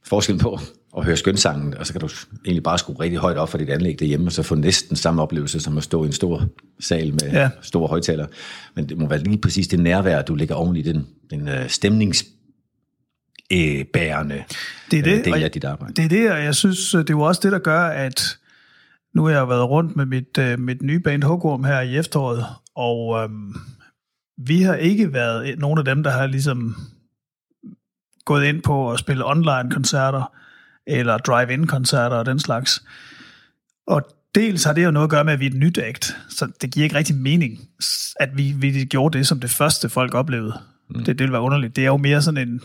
forskellen på at høre skønsangen, og så kan du egentlig bare skrue rigtig højt op for dit anlæg derhjemme, og så få næsten samme oplevelse som at stå i en stor sal med ja. store højtalere. Men det må være lige præcis det nærvær, du lægger oven i den, den uh, stemningsbærende det er det, uh, del af dit arbejde. Det er det, og jeg synes, det er jo også det, der gør, at nu har jeg været rundt med mit, uh, mit nye band Hugorm her i efteråret, og um, vi har ikke været nogle af dem, der har ligesom gået ind på at spille online-koncerter, eller drive-in-koncerter og den slags. Og dels har det jo noget at gøre med, at vi er et nyt act, så det giver ikke rigtig mening, at vi, vi gjorde det som det første, folk oplevede. Mm. Det, det ville være underligt. Det er jo mere sådan en,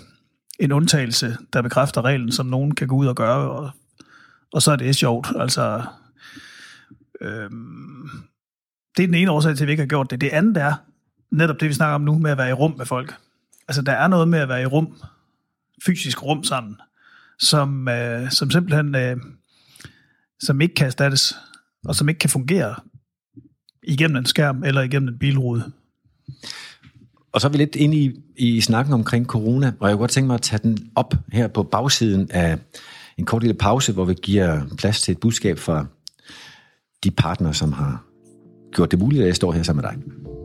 en undtagelse, der bekræfter reglen, som nogen kan gå ud og gøre, og, og så er det sjovt. Altså, øhm, det er den ene årsag til, at vi ikke har gjort det. Det andet er netop det, vi snakker om nu, med at være i rum med folk. Altså, der er noget med at være i rum, fysisk rum sammen, som, øh, som simpelthen øh, som ikke kan erstattes, og som ikke kan fungere igennem en skærm eller igennem en bilrude. Og så er vi lidt inde i, i snakken omkring corona, og jeg kunne godt tænke mig at tage den op her på bagsiden af en kort lille pause, hvor vi giver plads til et budskab fra de partnere, som har gjort det muligt, at jeg står her sammen med dig.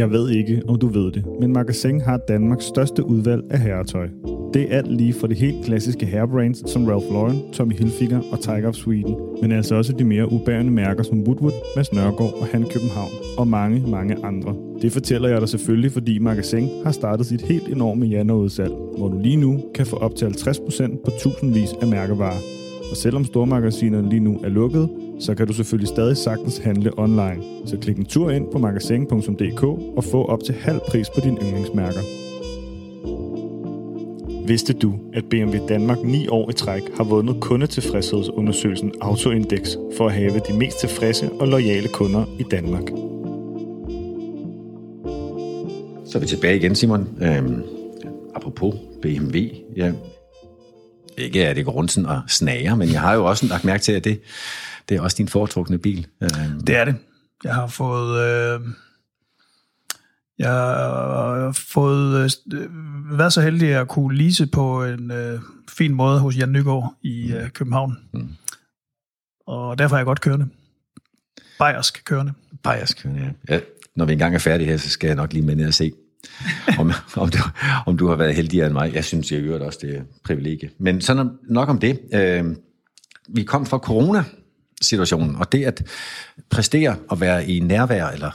Jeg ved ikke, om du ved det, men Magasin har Danmarks største udvalg af herretøj. Det er alt lige fra de helt klassiske herrebrands som Ralph Lauren, Tommy Hilfiger og Tiger of Sweden, men altså også de mere ubærende mærker som Woodwood, Mads Nørgaard og Han København, og mange, mange andre. Det fortæller jeg dig selvfølgelig, fordi Magasin har startet sit helt enorme januarudsalg, hvor du lige nu kan få op til 50% på tusindvis af mærkevarer. Og selvom stormagasinerne lige nu er lukket, så kan du selvfølgelig stadig sagtens handle online. Så klik en tur ind på magasin.dk og få op til halv pris på dine yndlingsmærker. Vidste du, at BMW Danmark 9 år i træk har vundet kundetilfredshedsundersøgelsen Autoindex for at have de mest tilfredse og lojale kunder i Danmark? Så er vi tilbage igen, Simon. Øhm, apropos BMW. Ja, ikke at det går rundt og snager, men jeg har jo også lagt mærke til, at det, det er også din foretrukne bil. Øhm. Det er det. Jeg har fået... Øh, jeg har fået øh, været så heldig at kunne lease på en øh, fin måde hos Jan Nygaard i øh, København. Mm. Og derfor er jeg godt kørende. Bayersk kørende. Bayersk kørende, ja. ja. Når vi engang er færdige her, så skal jeg nok lige med ned og se, om, om, du, om du har været heldigere end mig. Jeg synes, jeg gør også det er privilegie. Men sådan nok om det. Øh, vi kom fra corona, situationen, og det at præstere og være i nærvær, eller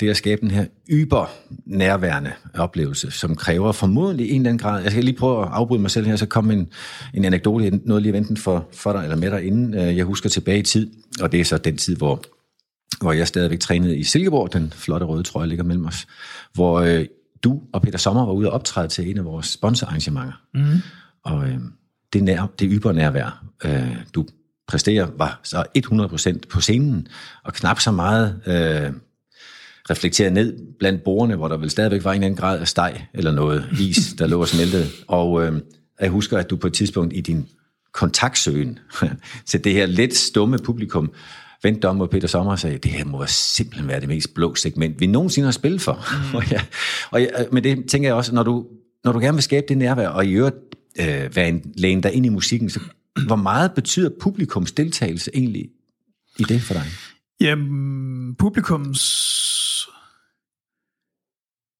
det at skabe den her yber nærværende oplevelse, som kræver formodentlig en eller anden grad, jeg skal lige prøve at afbryde mig selv her, så kom en, en anekdote, noget lige venten for, for dig eller med dig, inden øh, jeg husker tilbage i tid, og det er så den tid, hvor, hvor jeg stadigvæk trænede i Silkeborg, den flotte røde trøje ligger mellem os, hvor øh, du og Peter Sommer var ude og optræde til en af vores sponsorarrangementer. Mm. Og øh, det, nær, det ybernærvær, øh, du præsterer, var så 100% på scenen, og knap så meget øh, reflekteret ned blandt bordene, hvor der vel stadigvæk var en eller anden grad af steg eller noget is, der lå og smeltede. Og øh, jeg husker, at du på et tidspunkt i din kontaktsøgen til det her lidt stumme publikum, vendte om mod Peter Sommer og sagde, det her må simpelthen være det mest blå segment, vi nogensinde har spillet for. Mm. og ja, og ja, men det tænker jeg også, når du, når du gerne vil skabe det nærvær, og i øvrigt øh, være en lægen der ind i musikken, så hvor meget betyder publikums deltagelse egentlig i det for dig? Jamen, publikums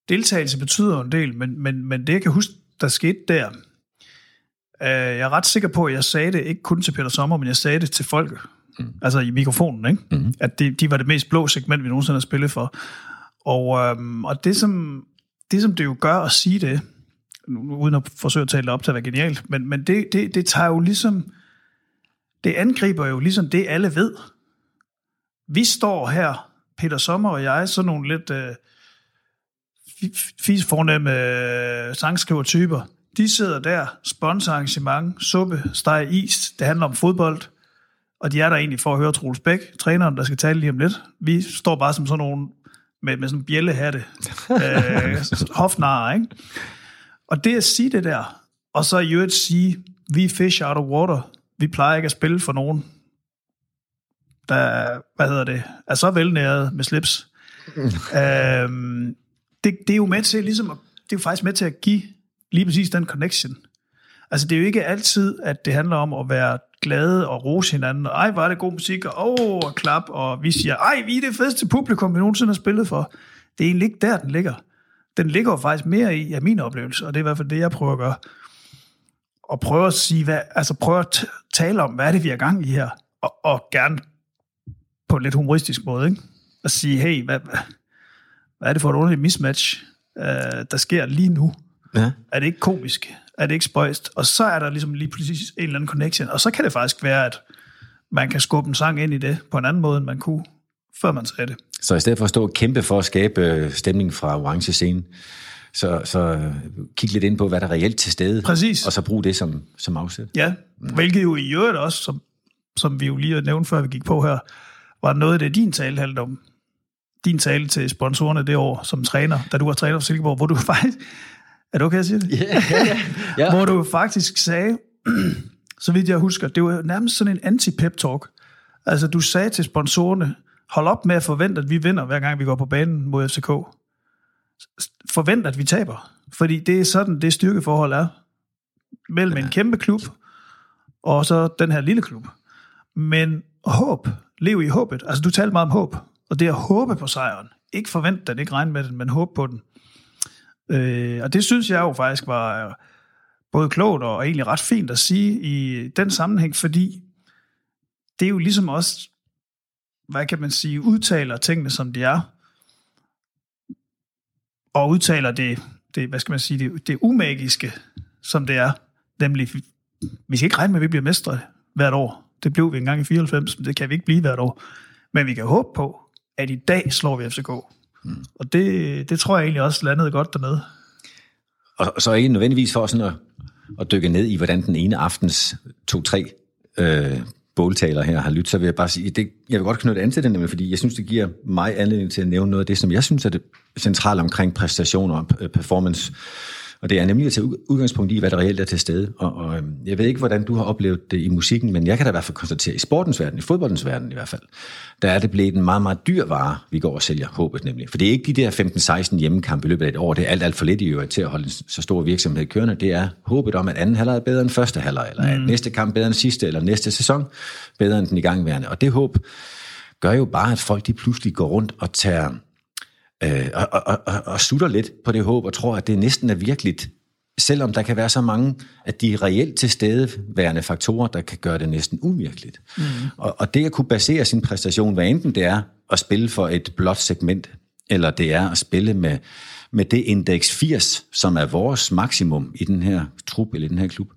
deltagelse betyder en del, men, men, men det jeg kan huske, der skete der, øh, jeg er ret sikker på, at jeg sagde det ikke kun til Peter Sommer, men jeg sagde det til folk, mm. altså i mikrofonen, ikke? Mm. at de, de var det mest blå segment, vi nogensinde har spillet for. Og, øhm, og det, som, det, som det jo gør at sige det, uden at forsøge at tale det op til at være genialt, men, men det, det, det tager jo ligesom, det angriber jo ligesom det, alle ved. Vi står her, Peter Sommer og jeg, sådan nogle lidt øh, fis fornemme øh, sangskriver-typer. De sidder der, sponsorarrangement, suppe, steg is, det handler om fodbold, og de er der egentlig for at høre Troels Bæk, træneren, der skal tale lige om lidt. Vi står bare som sådan nogle med, med sådan en bjællehatte, øh, hofnarer, ikke? Og det at sige det der, og så i øvrigt sige, vi er fish out of water, vi plejer ikke at spille for nogen, der, hvad hedder det, er så velnæret med slips. øhm, det, det er jo med til ligesom, at, det er jo faktisk med til at give lige præcis den connection. Altså det er jo ikke altid, at det handler om at være glade og rose hinanden, og ej, er det god musik, og åh, og klap, og vi siger, ej, vi er det fedeste publikum, vi nogensinde har spillet for. Det er egentlig ikke der, den ligger den ligger jo faktisk mere i, ja, min oplevelse, og det er i hvert fald det, jeg prøver at gøre. Og prøve at sige, hvad, altså prøve at tale om, hvad er det, vi er gang i her, og, og gerne på en lidt humoristisk måde, ikke? At sige, hey, hvad, hvad er det for et underligt mismatch, uh, der sker lige nu? Ja. Er det ikke komisk? Er det ikke spøjst? Og så er der ligesom lige pludselig en eller anden connection, og så kan det faktisk være, at man kan skubbe en sang ind i det på en anden måde, end man kunne før man sagde det. Så i stedet for at stå og kæmpe for at skabe øh, stemning fra orange scene, så, så øh, kig lidt ind på, hvad der er reelt til stede. Præcis. Og så brug det som, som afsæt. Ja, mm. hvilket jo i øvrigt også, som, som vi jo lige har nævnt, før vi gik på her, var noget af det, din tale handlede om. Din tale til sponsorerne det år som træner, da du var træner for Silkeborg, hvor du faktisk... Er det okay at sige det? Ja, ja. ja. hvor du faktisk sagde, så vidt jeg husker, det var nærmest sådan en anti-pep-talk. Altså, du sagde til sponsorerne, Hold op med at forvente, at vi vinder, hver gang vi går på banen mod FCK. Forvent, at vi taber. Fordi det er sådan, det styrkeforhold er. Mellem ja. en kæmpe klub, og så den her lille klub. Men håb. Lev i håbet. Altså, du talte meget om håb. Og det er at håbe på sejren. Ikke forvente den, ikke regne med den, men håbe på den. Øh, og det synes jeg jo faktisk var øh, både klogt og egentlig ret fint at sige i den sammenhæng, fordi det er jo ligesom også hvad kan man sige, udtaler tingene, som de er, og udtaler det, det hvad skal man sige, det, det umagiske, som det er, nemlig, vi skal ikke regne med, at vi bliver mestre hvert år. Det blev vi engang i 94, men det kan vi ikke blive hvert år. Men vi kan håbe på, at i dag slår vi FCK. Mm. Og det, det tror jeg egentlig også landede godt dernede. Og, og så ikke nødvendigvis for sådan at, at dykke ned i, hvordan den ene aftens to-tre øh, båltaler her har lyttet, så vil jeg bare sige, det, jeg vil godt knytte an til det, nemlig, fordi jeg synes, det giver mig anledning til at nævne noget af det, som jeg synes er det centrale omkring præstationer og performance og det er nemlig at tage udgangspunkt i, hvad der reelt er til stede. Og, og øhm, jeg ved ikke, hvordan du har oplevet det i musikken, men jeg kan da i hvert fald konstatere, i sportens verden, i fodboldens verden i hvert fald, der er det blevet en meget, meget dyr vare, vi går og sælger, håbet nemlig. For det er ikke de der 15-16 hjemmekampe i løbet af et år, det er alt, alt for lidt i øvrigt til at holde en så stor virksomhed kørende. Det er håbet om, at anden halvleg er bedre end første halvleg, eller at mm. næste kamp bedre end sidste, eller næste sæson bedre end den igangværende. Og det håb gør jo bare, at folk de pludselig går rundt og tager øh, og, og, og, og sutter lidt på det håb, og tror, at det næsten er virkeligt, selvom der kan være så mange af de reelt tilstedeværende faktorer, der kan gøre det næsten uvirkeligt. Mm. Og, og det at kunne basere sin præstation, hvad enten det er at spille for et blot segment, eller det er at spille med, med det indeks 80, som er vores maksimum i den her trup eller i den her klub,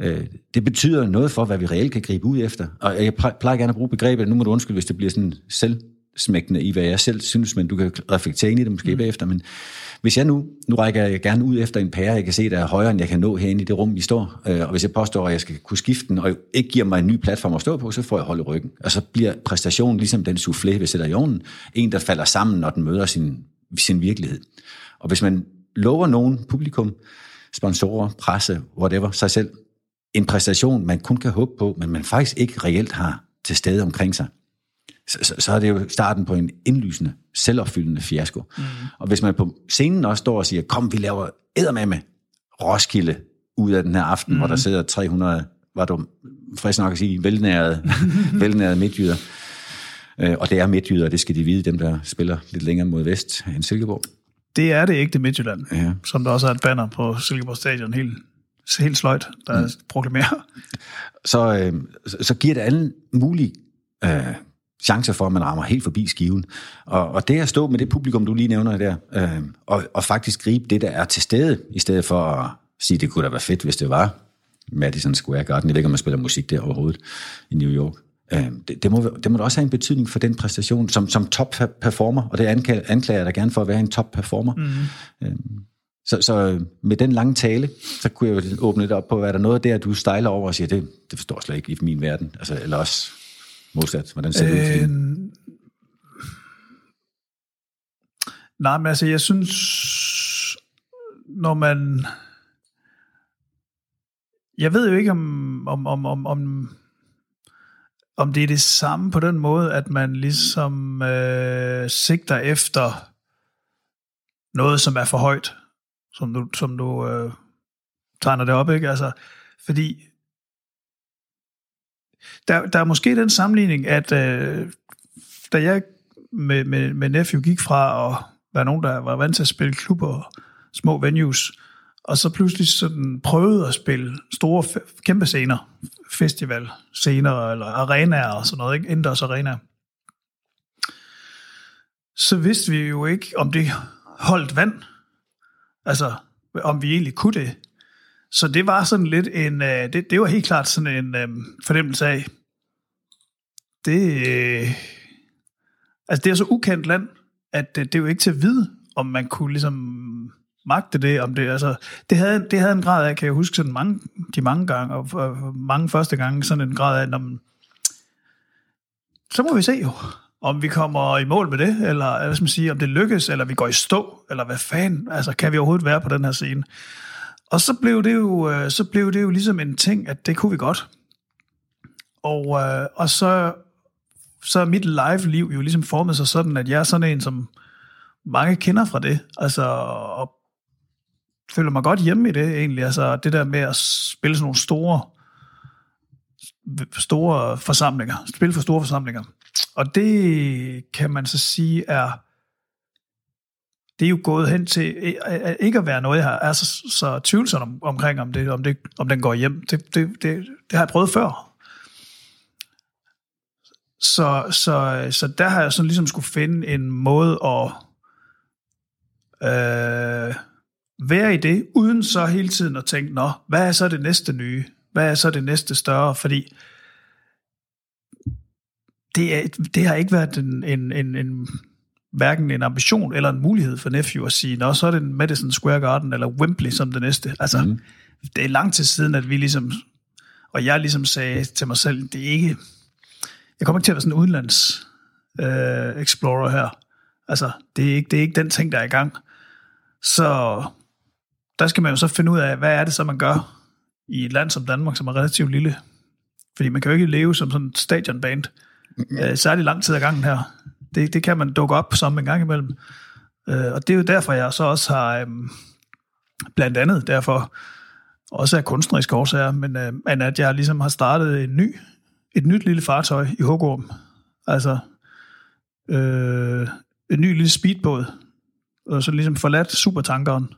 øh, det betyder noget for, hvad vi reelt kan gribe ud efter. Og jeg plejer gerne at bruge begrebet, nu må du undskylde, hvis det bliver sådan selv smækkende i, hvad jeg selv synes, men du kan reflektere ind i det måske mm. bagefter. Men hvis jeg nu, nu rækker jeg gerne ud efter en pære, jeg kan se, der er højere, end jeg kan nå herinde i det rum, vi står, øh, og hvis jeg påstår, at jeg skal kunne skifte den, og ikke giver mig en ny platform at stå på, så får jeg hold i ryggen. Og så bliver præstationen ligesom den soufflé, vi sætter i ovnen, en, der falder sammen, når den møder sin, sin virkelighed. Og hvis man lover nogen, publikum, sponsorer, presse, whatever, sig selv, en præstation, man kun kan håbe på, men man faktisk ikke reelt har til stede omkring sig, så, så, er det jo starten på en indlysende, selvopfyldende fiasko. Mm. Og hvis man på scenen også står og siger, kom, vi laver med Roskilde ud af den her aften, mm. hvor der sidder 300, var du frisk nok at sige, velnærede, velnærede midtjyder. Øh, og det er midtjyder, det skal de vide, dem der spiller lidt længere mod vest end Silkeborg. Det er det ikke, det Midtjylland, ja. som der også er et banner på Silkeborg Stadion, helt, helt sløjt, der mm. proklamerer. Så, øh, så, så giver det alle mulige øh, chancer for, at man rammer helt forbi skiven. Og, og det at stå med det publikum, du lige nævner der, øh, og, og faktisk gribe det, der er til stede, i stedet for at sige, det kunne da være fedt, hvis det var Madison Square Garden. Jeg ved ikke, om man spiller musik der overhovedet i New York. Øh, det, det, må, det må da også have en betydning for den præstation som, som top-performer, og det anklager jeg dig gerne for at være en top-performer. Mm. Øh, så, så med den lange tale, så kunne jeg jo åbne det op på, hvad er der noget der, du stejler over og siger, det, det forstår jeg slet ikke i min verden. Altså, eller også modsat? Hvordan ser det øh, ud øhm, Nej, men altså, jeg synes, når man... Jeg ved jo ikke, om, om, om, om, om, om det er det samme på den måde, at man ligesom øh, sigter efter noget, som er for højt, som du, som du øh, tegner det op, ikke? Altså, fordi der, der er måske den sammenligning, at øh, da jeg med, med, med Nephew gik fra at være nogen, der var vant til at spille klubber og små venues, og så pludselig sådan prøvede at spille store, kæmpe scener, festival scener eller arenaer og sådan noget, ikke? indendørs arenaer. Så vidste vi jo ikke, om det holdt vand. Altså, om vi egentlig kunne det. Så det var sådan lidt en, øh, det, det var helt klart sådan en øh, fornemmelse af, det, øh, altså det er så ukendt land, at det, det er jo ikke til at vide, om man kunne ligesom magte det, om det, altså, det havde, det havde en grad af, kan jeg huske sådan mange, de mange gange, og, og mange første gange, sådan en grad af, når, så må vi se jo, om vi kommer i mål med det, eller hvad skal man sige, om det lykkes, eller vi går i stå, eller hvad fanden, altså kan vi overhovedet være på den her scene? Og så blev det jo, øh, så blev det jo ligesom en ting, at det kunne vi godt. Og, øh, og så, så er mit live-liv jo ligesom formet sig sådan, at jeg er sådan en, som mange kender fra det. Altså, og føler mig godt hjemme i det egentlig. Altså, det der med at spille sådan nogle store, store forsamlinger. Spille for store forsamlinger. Og det kan man så sige er det er jo gået hen til øh, øh, øh, ikke at være noget, jeg er så, så tvivlsom om, omkring, om, det, om, det, om den går hjem. Det, det, det, det har jeg prøvet før. Så, så, så der har jeg sådan ligesom skulle finde en måde at øh, være i det, uden så hele tiden at tænke, nå, hvad er så det næste nye? Hvad er så det næste større? Fordi det, er, det har ikke været en, en, en, en hverken en ambition eller en mulighed for Nephew at sige, nå, så er det Madison Square Garden eller Wembley som det næste. Altså, mm. det er lang tid siden, at vi ligesom, og jeg ligesom sagde til mig selv, det er ikke, jeg kommer ikke til at være sådan en udenlands øh, explorer her. Altså, det er, ikke, det er ikke den ting, der er i gang. Så der skal man jo så finde ud af, hvad er det så, man gør i et land som Danmark, som er relativt lille. Fordi man kan jo ikke leve som sådan et stadionband, øh, særlig lang tid ad gangen her. Det, det kan man dukke op som en gang imellem. Øh, og det er jo derfor, jeg så også har, øh, blandt andet derfor, også af kunstneriske årsager, men, øh, men at jeg ligesom har startet en ny, et nyt lille fartøj i Hugorm. Altså øh, en ny lille speedbåd, og så ligesom forladt supertankeren,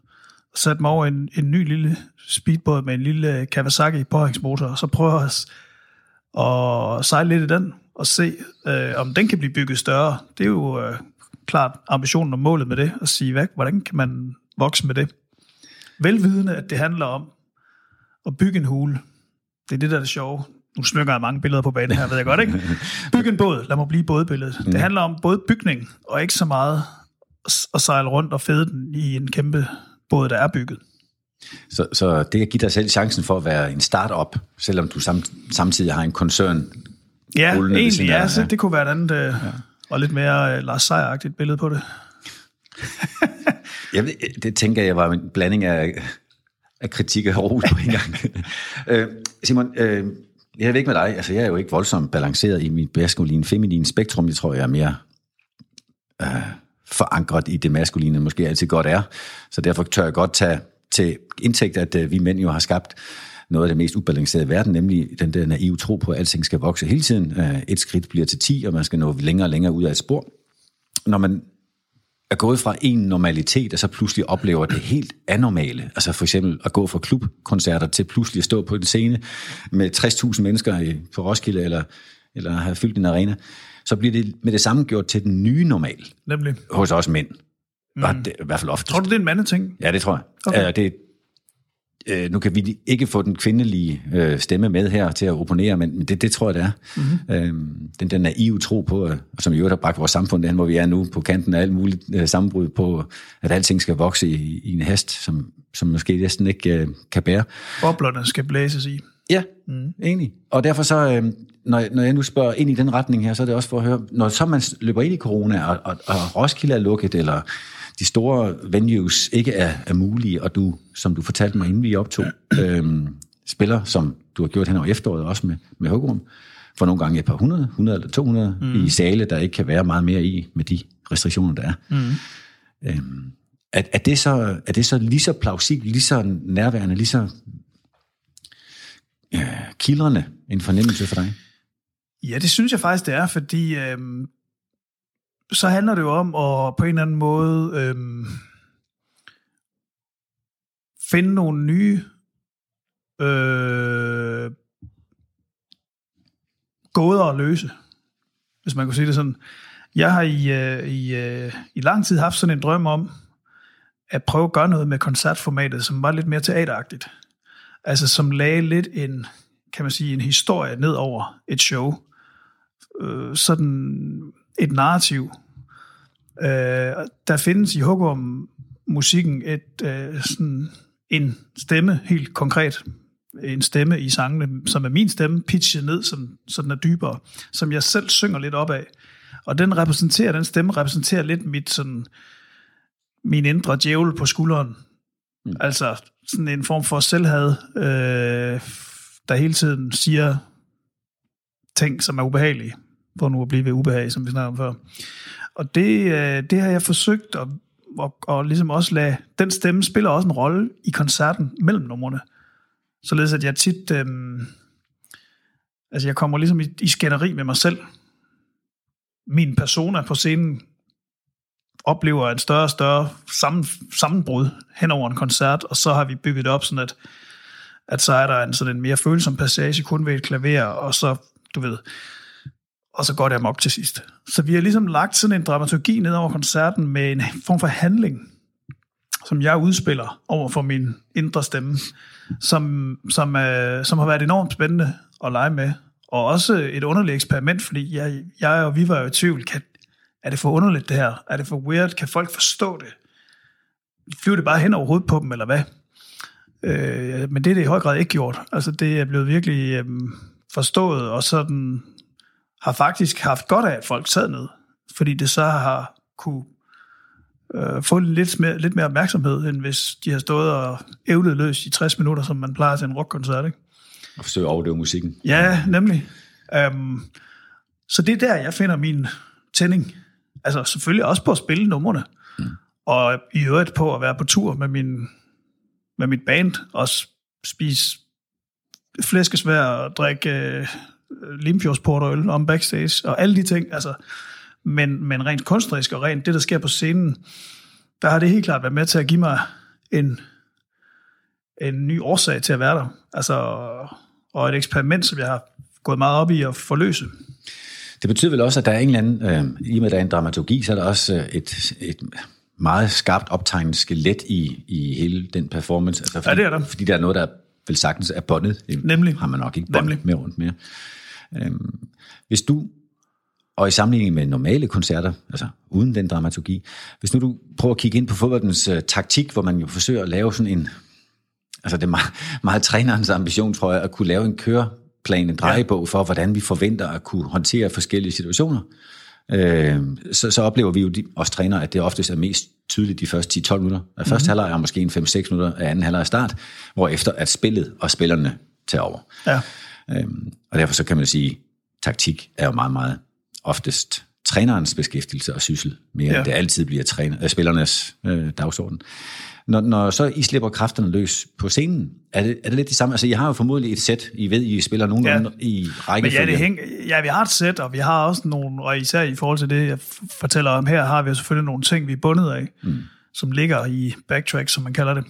og sat mig over en, en ny lille speedbåd med en lille Kawasaki påhængsmotor, og så prøver jeg at, at sejle lidt i den, og se, øh, om den kan blive bygget større. Det er jo øh, klart ambitionen og målet med det, at sige, hvad, hvordan kan man vokse med det? Velvidende, at det handler om at bygge en hule. Det er det, der er det sjove. nu smykker jeg mange billeder på banen her, ved jeg godt, ikke? Byg en båd, lad mig blive bådbilledet. Mm. Det handler om både bygning, og ikke så meget at sejle rundt og fede den i en kæmpe båd, der er bygget. Så, så det at give dig selv chancen for at være en startup, selvom du sam, samtidig har en koncern. Ja, egentlig, ja, så det kunne være et andet, øh, ja. og lidt mere uh, Lars Seier-agtigt billede på det. jeg, det tænker jeg var en blanding af, af kritik og ros på en gang. øh, Simon, øh, jeg er ikke med dig. Altså, jeg er jo ikke voldsomt balanceret i mit maskuline feminin spektrum. Jeg tror, jeg er mere øh, forankret i det maskuline, måske altid godt er. Så derfor tør jeg godt tage til indtægt, at øh, vi mænd jo har skabt noget af det mest ubalancerede i verden, nemlig den der naive tro på, at alting skal vokse hele tiden. Øh, et skridt bliver til 10, og man skal nå længere og længere ud af et spor. Når man er gået fra en normalitet, og så pludselig oplever det helt anormale. Altså for eksempel at gå fra klubkoncerter til pludselig at stå på en scene med 60.000 mennesker på Roskilde, eller, eller have fyldt en arena, så bliver det med det samme gjort til den nye normal. Nemlig. Hos os mænd. Mm. Det, I hvert fald ofte. Tror du, det er en mandeting? Ja, det tror jeg. Okay. Uh, det, uh, nu kan vi ikke få den kvindelige uh, stemme med her til at opponere, men det, det tror jeg, det er. Mm-hmm. Uh, den der naive tro på, uh, som i øvrigt har bragt vores samfund derhen, hvor vi er nu, på kanten af alt muligt uh, sammenbrud på, at alting skal vokse i, i en hast, som, som måske næsten ikke uh, kan bære. Boblerne skal blæses i. Ja, mm. enig. Og derfor så, øh, når, når jeg nu spørger ind i den retning her, så er det også for at høre, når så man løber ind i corona, og, og, og Roskilde er lukket, eller de store venues ikke er, er mulige, og du, som du fortalte mig, inden vi optog, øhm, spiller, som du har gjort hen over efteråret, også med, med Hugrum, for nogle gange et par hundrede, 100 eller 200, mm. i sale, der ikke kan være meget mere i, med de restriktioner, der er. Mm. Øhm, er, er, det så, er det så lige så plausibelt, lige så nærværende, lige så øh, kildrende en fornemmelse for dig? Ja, det synes jeg faktisk, det er, fordi øhm, så handler det jo om at på en eller anden måde øhm, finde nogle nye øh, gåder at løse, hvis man kunne sige det sådan. Jeg har i, øh, i, øh, i lang tid haft sådan en drøm om at prøve at gøre noget med koncertformatet, som var lidt mere teateragtigt. Altså som lagde lidt en, kan man sige, en historie ned over et show. Øh, sådan et narrativ. Øh, der findes i Hugum musikken et, øh, sådan en stemme, helt konkret, en stemme i sangene, som er min stemme, pitchet ned, som, så den er dybere, som jeg selv synger lidt op af. Og den repræsenterer, den stemme repræsenterer lidt mit sådan, min indre djævel på skulderen. Mm. Altså sådan en form for selvhad, øh, der hele tiden siger ting, som er ubehagelige for nu at blive ved ubehag, som vi snakkede om før. Og det, øh, det har jeg forsøgt at, og, og ligesom også lade, den stemme spiller også en rolle i koncerten mellem numrene. Således at jeg tit, øh, altså jeg kommer ligesom i, i skænderi med mig selv. Min persona på scenen oplever en større og større sammen, sammenbrud hen over en koncert, og så har vi bygget det op sådan, at, at så er der en sådan en mere følsom passage kun ved et klaver, og så, du ved, og så går det amok til sidst. Så vi har ligesom lagt sådan en dramaturgi ned over koncerten med en form for handling, som jeg udspiller over for min indre stemme, som, som, øh, som har været enormt spændende at lege med. Og også et underligt eksperiment, fordi jeg, jeg og vi var jo i tvivl, kan, er det for underligt det her? Er det for weird? Kan folk forstå det? Flyver det bare hen over hovedet på dem, eller hvad? Øh, men det er det i høj grad ikke gjort. Altså det er blevet virkelig øh, forstået, og sådan har faktisk haft godt af, at folk sad ned, fordi det så har kunne øh, få lidt mere, lidt mere opmærksomhed, end hvis de har stået og ævlet løs i 60 minutter, som man plejer til en rockkoncert, ikke? Og forsøge at overdøve musikken. Ja, nemlig. Um, så det er der, jeg finder min tænding. Altså selvfølgelig også på at spille numrene, mm. og i øvrigt på at være på tur med, min, med mit band, og spise flæskesvær og drikke øh, Limfjordsporterøl om backstage, og alle de ting, altså, men, men rent kunstnerisk og rent det, der sker på scenen, der har det helt klart været med til at give mig en, en ny årsag til at være der. Altså, og et eksperiment, som jeg har gået meget op i at forløse. Det betyder vel også, at der er en eller anden, øh, i og med at der er en dramaturgi, så er der også øh, et, et meget skarpt optegnet skelet i, i hele den performance. Altså, fordi, ja, det er der. Fordi der er noget, der vel sagtens er båndet. Det Nemlig. Har man nok ikke bånd Nemlig. med rundt mere. Øhm, hvis du, og i sammenligning med normale koncerter, altså uden den dramaturgi, hvis nu du prøver at kigge ind på fodboldens uh, taktik, hvor man jo forsøger at lave sådan en, altså det er meget, meget trænerens ambition, tror jeg, at kunne lave en køreplan, en drejebog for, hvordan vi forventer at kunne håndtere forskellige situationer, øh, så, så oplever vi jo, de, os trænere, at det oftest er mest tydeligt de første 10-12 minutter. Af første mm-hmm. halvleg er måske en 5-6 minutter af anden halvleg start, hvor efter at spillet og spillerne tager over. Ja. Øhm, og derfor så kan man sige, taktik er jo meget, meget oftest trænerens beskæftigelse og syssel, mere ja. End det altid bliver træner, øh, spillernes øh, dagsorden. Når, når så I slipper kræfterne løs på scenen, er det, er det lidt det samme? Altså, I har jo formodentlig et sæt, I ved, I spiller nogenlunde ja. i Men rækkefølge. ja, det hæng, ja, vi har et sæt, og vi har også nogle, og især i forhold til det, jeg fortæller om her, har vi selvfølgelig nogle ting, vi er bundet af, mm. som ligger i backtrack, som man kalder det.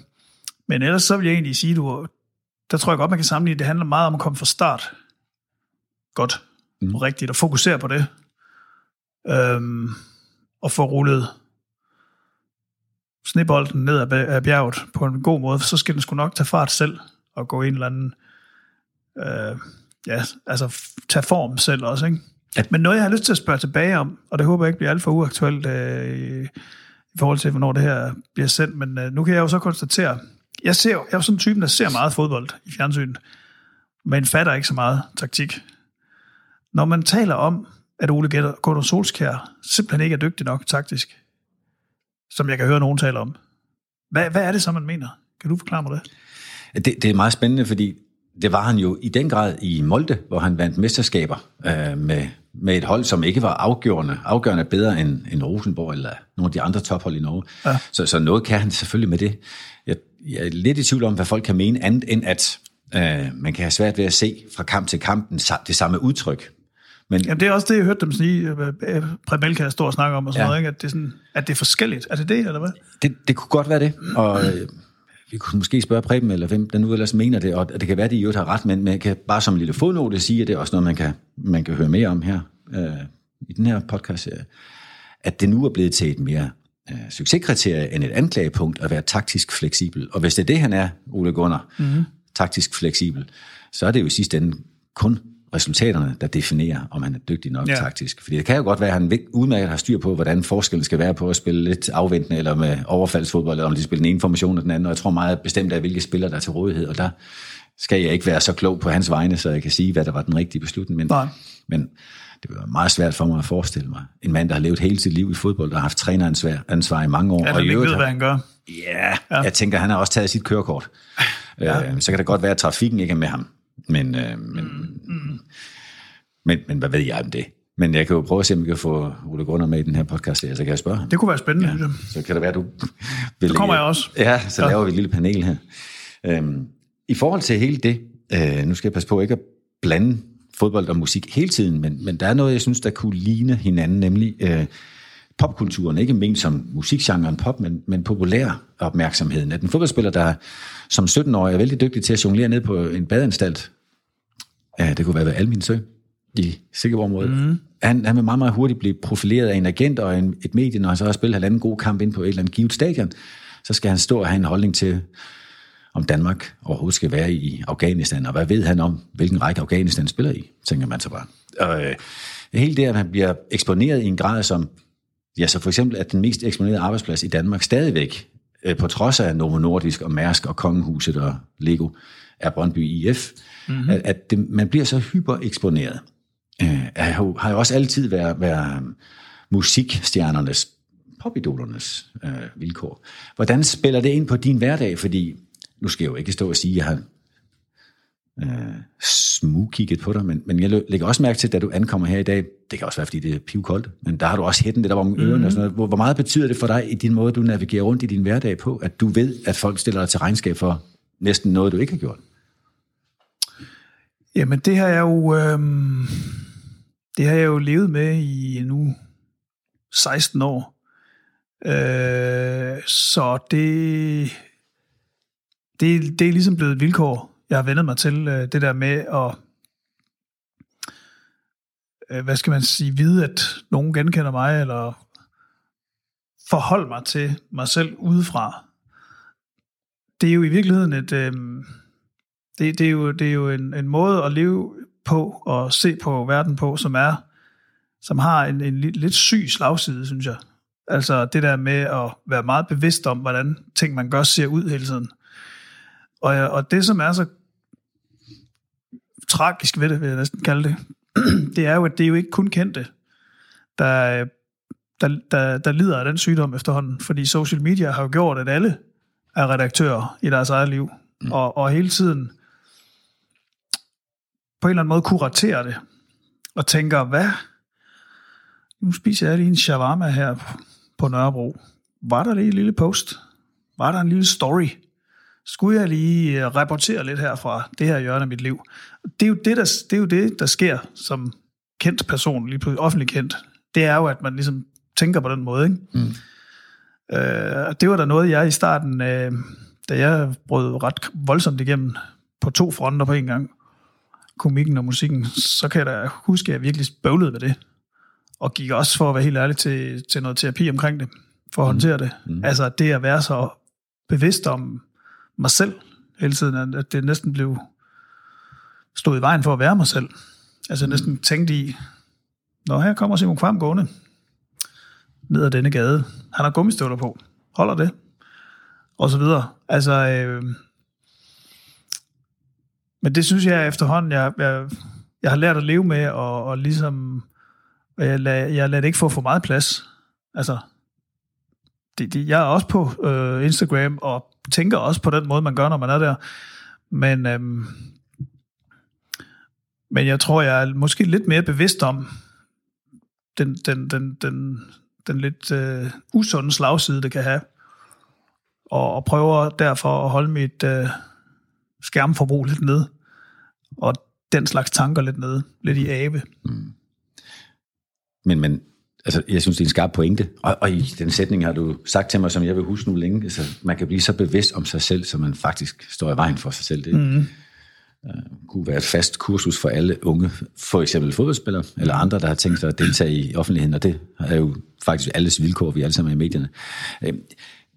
Men ellers så vil jeg egentlig sige, du, der tror jeg godt, man kan sammenligne, det handler meget om at komme fra start godt mm. og rigtigt, og fokusere på det. Øhm, og få rullet snebolden ned ad bjerget på en god måde, så skal den sgu nok tage fart selv og gå en eller anden øh, ja, altså tage form selv også, ikke? At- Men noget, jeg har lyst til at spørge tilbage om, og det håber jeg ikke bliver alt for uaktuelt øh, i, i forhold til, hvornår det her bliver sendt, men øh, nu kan jeg jo så konstatere, jeg, ser, jeg er sådan en type, der ser meget fodbold i fjernsynet, men fatter ikke så meget taktik. Når man taler om, at Ole Gunnar Solskjær simpelthen ikke er dygtig nok taktisk, som jeg kan høre nogen tale om, hvad, hvad er det så, man mener? Kan du forklare mig det? Det, det er meget spændende, fordi det var han jo i den grad i Molde, hvor han vandt mesterskaber øh, med, med et hold, som ikke var afgørende, afgørende bedre end, end Rosenborg eller nogle af de andre tophold i Norge. Ja. Så, så noget kan han selvfølgelig med det. Jeg, jeg er lidt i tvivl om, hvad folk kan mene, andet end at øh, man kan have svært ved at se fra kamp til kamp det samme udtryk. Men Jamen, det er også det, jeg hørte dem sige, øh, øh, Præmelka står og snakker om, og sådan Ja. noget, ikke? At, det er sådan, at det er forskelligt. Er det det, eller hvad? det, det kunne godt være det, og øh, vi kunne måske spørge Preben, eller hvem der nu ellers mener det, og det kan være, at de jo har ret, men man kan bare som en lille fodnote sige, at det er også noget, man kan, man kan høre mere om her øh, i den her podcast, at det nu er blevet til et mere øh, succeskriterie end et anklagepunkt at være taktisk fleksibel. Og hvis det er det, han er, Ole Gunnar, mm-hmm. taktisk fleksibel, så er det jo i sidste ende kun resultaterne, der definerer, om han er dygtig nok ja. Taktisk. Fordi det kan jo godt være, at han udmærket har styr på, hvordan forskellen skal være på at spille lidt afventende, eller med overfaldsfodbold, eller om de spiller den ene formation og den anden, og jeg tror meget bestemt af, hvilke spillere der er til rådighed, og der skal jeg ikke være så klog på hans vegne, så jeg kan sige, hvad der var den rigtige beslutning. Men, Nej. men det var meget svært for mig at forestille mig. En mand, der har levet hele sit liv i fodbold, der har haft træneransvar ansvar i mange år. Ja, og i ikke øvrigt ved, hvad han gør. Ja, ja, jeg tænker, han har også taget sit kørekort. Ja. Øh, så kan det godt være, at trafikken ikke er med ham. Men, øh, men, mm. men, men hvad ved jeg om det? Men jeg kan jo prøve at se, om vi kan få Ole Gunnar med i den her podcast, her, så kan jeg spørge ham. Det kunne være spændende, ja. Så kan det være, du vil... Så kommer jeg også. Ja, så laver vi et lille panel her. Øhm, I forhold til hele det, øh, nu skal jeg passe på ikke at blande fodbold og musik hele tiden, men, men der er noget, jeg synes, der kunne ligne hinanden, nemlig øh, popkulturen, ikke ment som musikgenren pop, men, men populær opmærksomheden. At en fodboldspiller, der som 17-årig er vældig dygtig til at jonglere ned på en badeanstalt, ja, det kunne være ved Almin Sø i Sikkerborg-området. Mm. Han, han vil meget, meget hurtigt blive profileret af en agent og en, et medie, når han så har spillet halvanden god kamp ind på et eller andet givet stadion. Så skal han stå og have en holdning til, om Danmark overhovedet skal være i Afghanistan, og hvad ved han om, hvilken række Afghanistan spiller i, tænker man så bare. Og øh, hele det, at man bliver eksponeret i en grad, som, ja, så for eksempel, at den mest eksponerede arbejdsplads i Danmark stadigvæk, øh, på trods af Novo Nordisk og Mærsk og Kongehuset og Lego, er Brøndby IF, mm-hmm. at, at det, man bliver så hypereksponeret, øh, har, jo, har jo også altid været, været musikstjernernes, popidolernes øh, vilkår. Hvordan spiller det ind på din hverdag? Fordi, nu skal jeg jo ikke stå og sige, at jeg har øh, smugkigget på dig, men, men jeg lægger også mærke til, da du ankommer her i dag, det kan også være, fordi det er pivkoldt, men der har du også hætten lidt op om ørerne mm. og sådan noget. Hvor, hvor meget betyder det for dig i din måde, du navigerer rundt i din hverdag på, at du ved, at folk stiller dig til regnskab for næsten noget, du ikke har gjort? Jamen, det har jeg jo, øh, det har jeg jo levet med i nu 16 år. Øh, så det, det, det er ligesom blevet et vilkår. Jeg har vendet mig til øh, det der med at, øh, hvad skal man sige, vide, at nogen genkender mig, eller forholde mig til mig selv udefra. Det er jo i virkeligheden et, øh, Det, det er jo, det er jo en, en måde at leve på og se på verden på, som er som har en, en lidt, lidt syg slagside, synes jeg. Altså det der med at være meget bevidst om, hvordan ting, man gør, ser ud hele tiden. Og, og det, som er så tragisk ved det, vil jeg næsten kalde det, det er jo, at det er jo ikke kun kendte, der, der, der, der lider af den sygdom efterhånden. Fordi social media har jo gjort, at alle er redaktører i deres eget liv. Mm. Og, og hele tiden på en eller anden måde kuraterer det. Og tænker, hvad? Nu spiser jeg lige en shawarma her på Nørrebro. Var der lige en lille post? Var der en lille story? Skulle jeg lige øh, rapportere lidt her fra det her hjørne af mit liv? Det er jo det, der, det, er jo det, der sker som kendt person, lige pludselig offentlig kendt. Det er jo, at man ligesom tænker på den måde. Ikke? Mm. Øh, det var der noget, jeg i starten, øh, da jeg brød ret voldsomt igennem på to fronter på en gang, komikken og musikken, så kan jeg da huske, at jeg virkelig bøvlede med det. Og gik også, for at være helt ærlig, til, til noget terapi omkring det, for at mm. håndtere det. Mm. Altså det at være så bevidst om mig selv hele tiden, at det næsten blev stod i vejen for at være mig selv. Altså jeg næsten tænkte i, når her kommer Simon Kvam gående ned ad denne gade. Han har gummistøvler på. Holder det? Og så videre. Altså, øh, men det synes jeg efterhånden, jeg, jeg, jeg har lært at leve med, og, og ligesom, jeg lader, jeg lader det ikke få for meget plads. Altså, det, det, jeg er også på øh, Instagram, og tænker også på den måde, man gør, når man er der. Men, øhm, men jeg tror, jeg er måske lidt mere bevidst om den, den, den, den, den lidt øh, usunde slagside, det kan have. Og, og prøver derfor at holde mit øh, skærmforbrug lidt ned. Og den slags tanker lidt nede. Lidt i ave. Mm. Men, men altså, jeg synes, det er en skarp pointe. Og, og i den sætning har du sagt til mig, som jeg vil huske nu længe. Altså, man kan blive så bevidst om sig selv, så man faktisk står i vejen for sig selv. Det mm. uh, kunne være et fast kursus for alle unge, for eksempel fodboldspillere, eller andre, der har tænkt sig at deltage i offentligheden, og det er jo faktisk alles vilkår, vi alle sammen er i medierne. Uh,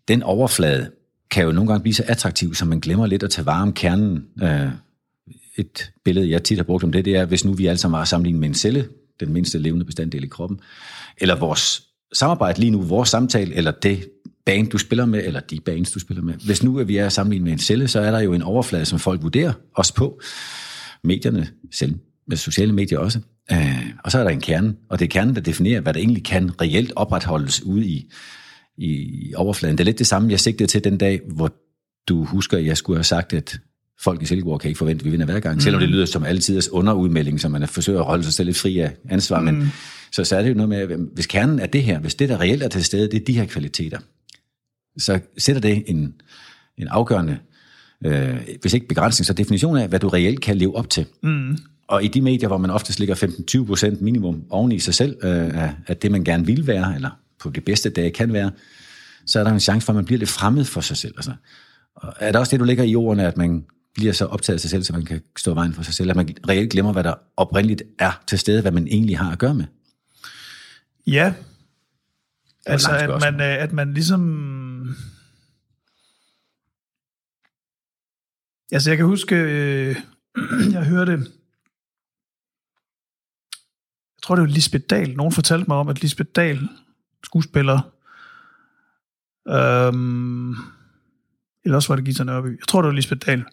den overflade kan jo nogle gange blive så attraktiv, så man glemmer lidt at tage vare om kernen. Uh, et billede, jeg tit har brugt om det, det er, hvis nu vi alle sammen var sammenlignet med en celle, den mindste levende bestanddel i kroppen, eller vores samarbejde lige nu, vores samtale, eller det band, du spiller med, eller de bands, du spiller med. Hvis nu at vi er sammenlignet med en celle, så er der jo en overflade, som folk vurderer os på. Medierne selv, med sociale medier også. Øh, og så er der en kerne, og det er kernen, der definerer, hvad der egentlig kan reelt opretholdes ude i, i overfladen. Det er lidt det samme, jeg sigtede til den dag, hvor du husker, at jeg skulle have sagt, at folk i Silkeborg kan ikke forvente, at vi vinder hver gang. Mm. Selvom det lyder som altid underudmelding, som man forsøger at holde sig selv lidt fri af ansvar. Mm. Men så, så er det jo noget med, hvis kernen er det her, hvis det, der reelt er til stede, det er de her kvaliteter, så sætter det en, en afgørende, øh, hvis ikke begrænsning, så definition af, hvad du reelt kan leve op til. Mm. Og i de medier, hvor man oftest ligger 15-20% minimum oven i sig selv, øh, af det man gerne vil være, eller på det bedste dage kan være, så er der en chance for, at man bliver lidt fremmed for sig selv. Altså, og er det også det, du lægger i ordene, at man bliver så optaget af sig selv, så man kan stå vejen for sig selv, at man reelt glemmer, hvad der oprindeligt er til stede, hvad man egentlig har at gøre med? Ja. Altså, at man, øh, at man ligesom... Altså, jeg kan huske, øh, jeg hørte... Jeg tror, det var Lisbeth Dahl. Nogen fortalte mig om, at Lisbeth Dahl, skuespiller, øhm, eller også var det Gita Nørby. Jeg tror, det var Lisbeth Dahl.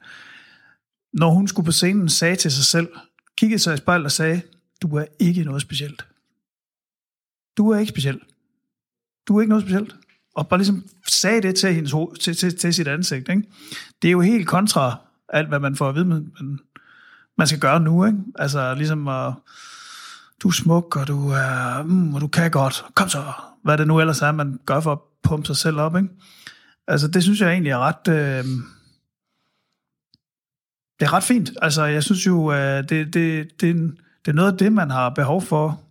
Når hun skulle på scenen, sagde til sig selv, kiggede sig i spejlet og sagde, du er ikke noget specielt du er ikke speciel. Du er ikke noget specielt. Og bare ligesom sagde det til, hendes, til, til, til sit ansigt. Ikke? Det er jo helt kontra alt, hvad man får at vide, men man skal gøre nu. Ikke? Altså ligesom uh, du er smuk, og du, er, mm, og du kan godt. Kom så. Hvad det nu ellers er, man gør for at pumpe sig selv op. Ikke? Altså det synes jeg egentlig er ret... Øh, det er ret fint. Altså, jeg synes jo, øh, det, det, det, det er noget af det, man har behov for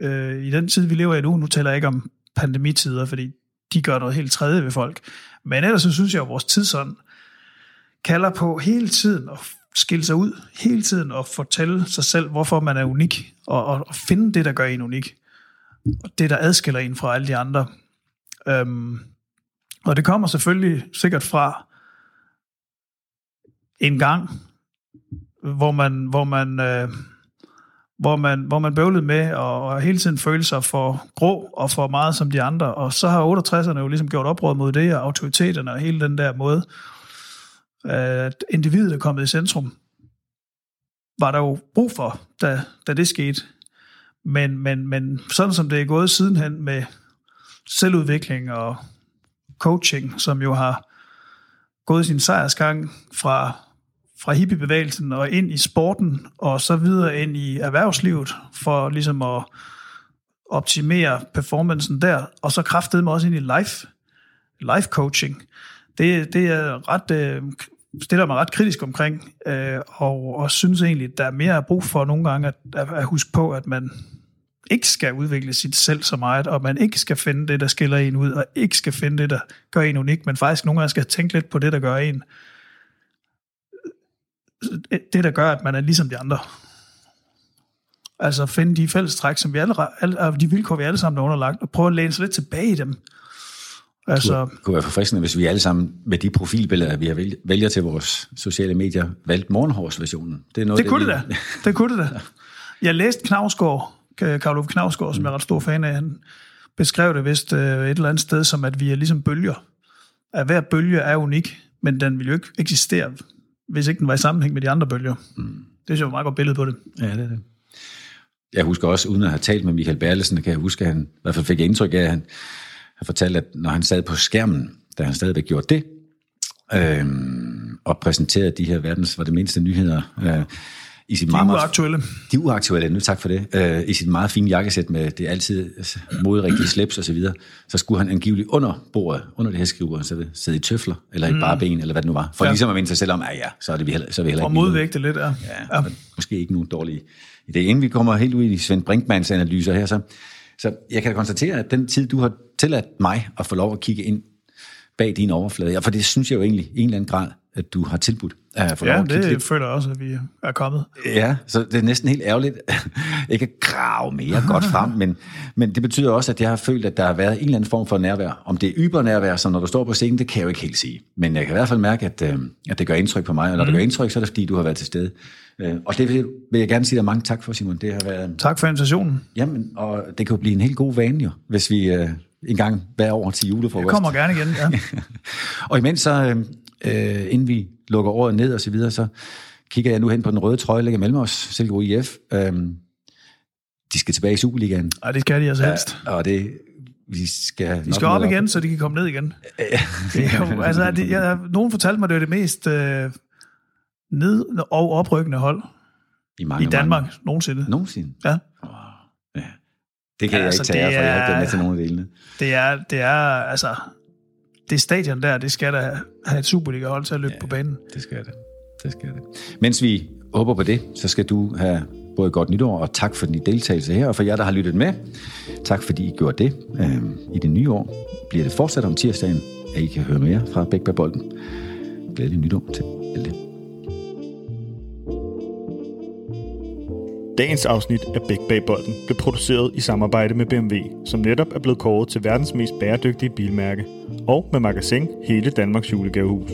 øh, i den tid, vi lever i nu, nu taler jeg ikke om pandemitider, fordi de gør noget helt tredje ved folk. Men ellers så synes jeg, at vores tidsånd kalder på hele tiden at skille sig ud, hele tiden at fortælle sig selv, hvorfor man er unik, og, og, og finde det, der gør en unik. Og det, der adskiller en fra alle de andre. Øhm, og det kommer selvfølgelig sikkert fra en gang hvor man, hvor man, øh, hvor man, hvor man bøvlede med og, og hele tiden følte sig for grå og for meget som de andre. Og så har 68'erne jo ligesom gjort oprør mod det, og autoriteterne og hele den der måde, at individet er kommet i centrum, var der jo brug for, da, da det skete. Men, men, men sådan som det er gået sidenhen med selvudvikling og coaching, som jo har gået sin sejrsgang fra, fra hippiebevægelsen og ind i sporten, og så videre ind i erhvervslivet, for ligesom at optimere performancen der, og så kraftede mig også ind i life, life coaching. Det, det er ret, øh, stiller mig ret kritisk omkring, øh, og, og synes egentlig, at der er mere brug for nogle gange at, at huske på, at man ikke skal udvikle sit selv så meget, og man ikke skal finde det, der skiller en ud, og ikke skal finde det, der gør en unik, men faktisk nogle gange skal tænke lidt på det, der gør en. Det, der gør, at man er ligesom de andre. Altså finde de fælles træk, som vi alle, alle, de vilkår, vi alle sammen er underlagt, og prøve at læne sig lidt tilbage i dem. Altså, det kunne være forfriskende, hvis vi alle sammen med de profilbilleder, vi har vælger til vores sociale medier, valgte morgenhårsversionen. Det, er noget, det, det kunne det da. Det kunne det da. Jeg læste Knavsgaard, Karl Ove Knavsgaard, som jeg er ret stor fan af, han beskrev det vist øh, et eller andet sted, som at vi er ligesom bølger. At hver bølge er unik, men den vil jo ikke eksistere, hvis ikke den var i sammenhæng med de andre bølger. Mm. Det er jo et meget godt billede på det. Ja, det er det. Jeg husker også, uden at have talt med Michael Berlesen, kan jeg huske, at han, i hvert fald fik jeg indtryk af, at han, han fortalte, at når han sad på skærmen, da han stadigvæk gjorde det, øh, og præsenterede de her verdens, var det mindste nyheder, øh, i sit de meget, uaktuelle. De uaktuelle, nu tak for det. Øh, I sit meget fine jakkesæt med det altid moderigtige slips og så videre, så skulle han angiveligt under bordet, under det her skrivebord, så sidde i tøfler, eller i mm. bare ben, eller hvad det nu var. For ja. ligesom at minde sig selv om, at ja, så er det vi heller, så er vi heller ikke... Og modvægte lidt, ja. ja, ja. Måske ikke nogen dårlige idé. Inden vi kommer helt ud i Svend Brinkmans analyser her, så, så jeg kan konstatere, at den tid, du har tilladt mig at få lov at kigge ind bag din overflade, ja, for det synes jeg jo egentlig i en eller anden grad, at du har tilbudt. At få ja, at det lidt. føler jeg også, at vi er kommet. Ja, så det er næsten helt ærgerligt, ikke at grave mere godt frem, men, men det betyder også, at jeg har følt, at der har været en eller anden form for nærvær. Om det er ybernærvær, som når du står på scenen, det kan jeg jo ikke helt sige. Men jeg kan i hvert fald mærke, at, øh, at det gør indtryk på mig, og når mm. det gør indtryk, så er det fordi, du har været til stede. Øh, og det vil, vil jeg gerne sige dig mange tak for, Simon. Det har været... Tak for invitationen. Jamen, og det kan jo blive en helt god vane jo, hvis vi øh, en gang hver år til julefrokost. Jeg kommer gerne igen, ja. og imens så, øh, inden vi lukker året ned og så videre, så kigger jeg nu hen på den røde trøje, ligger mellem os, Silkeborg IF. Øhm, de skal tilbage i Superligaen. Ja, det skal de altså helst. Ja, og det, vi skal... De skal op igen, op. så de kan komme ned igen. det er jo, altså, det, jeg, nogen fortalte mig, det er det mest øh, ned- og oprykkende hold i, mange, i Danmark mange. nogensinde. Nogensinde? Ja. Det kan ja, jeg altså, ikke tage, for jeg har ikke været med til nogen af delene. Det er, det er, altså, det stadion der, det skal da have et Superliga-hold til at løbe ja, på banen. det skal det. Det skal det. Mens vi håber på det, så skal du have både godt nytår, og tak for din deltagelse her, og for jer, der har lyttet med. Tak fordi I gjorde det. Øhm, I det nye år bliver det fortsat om tirsdagen, at I kan høre mere fra Bæk Bolden. Glædelig nytår til alle. Dagens afsnit af Bæk Bag Bolden blev produceret i samarbejde med BMW, som netop er blevet kåret til verdens mest bæredygtige bilmærke, og med magasin hele Danmarks julegavehus.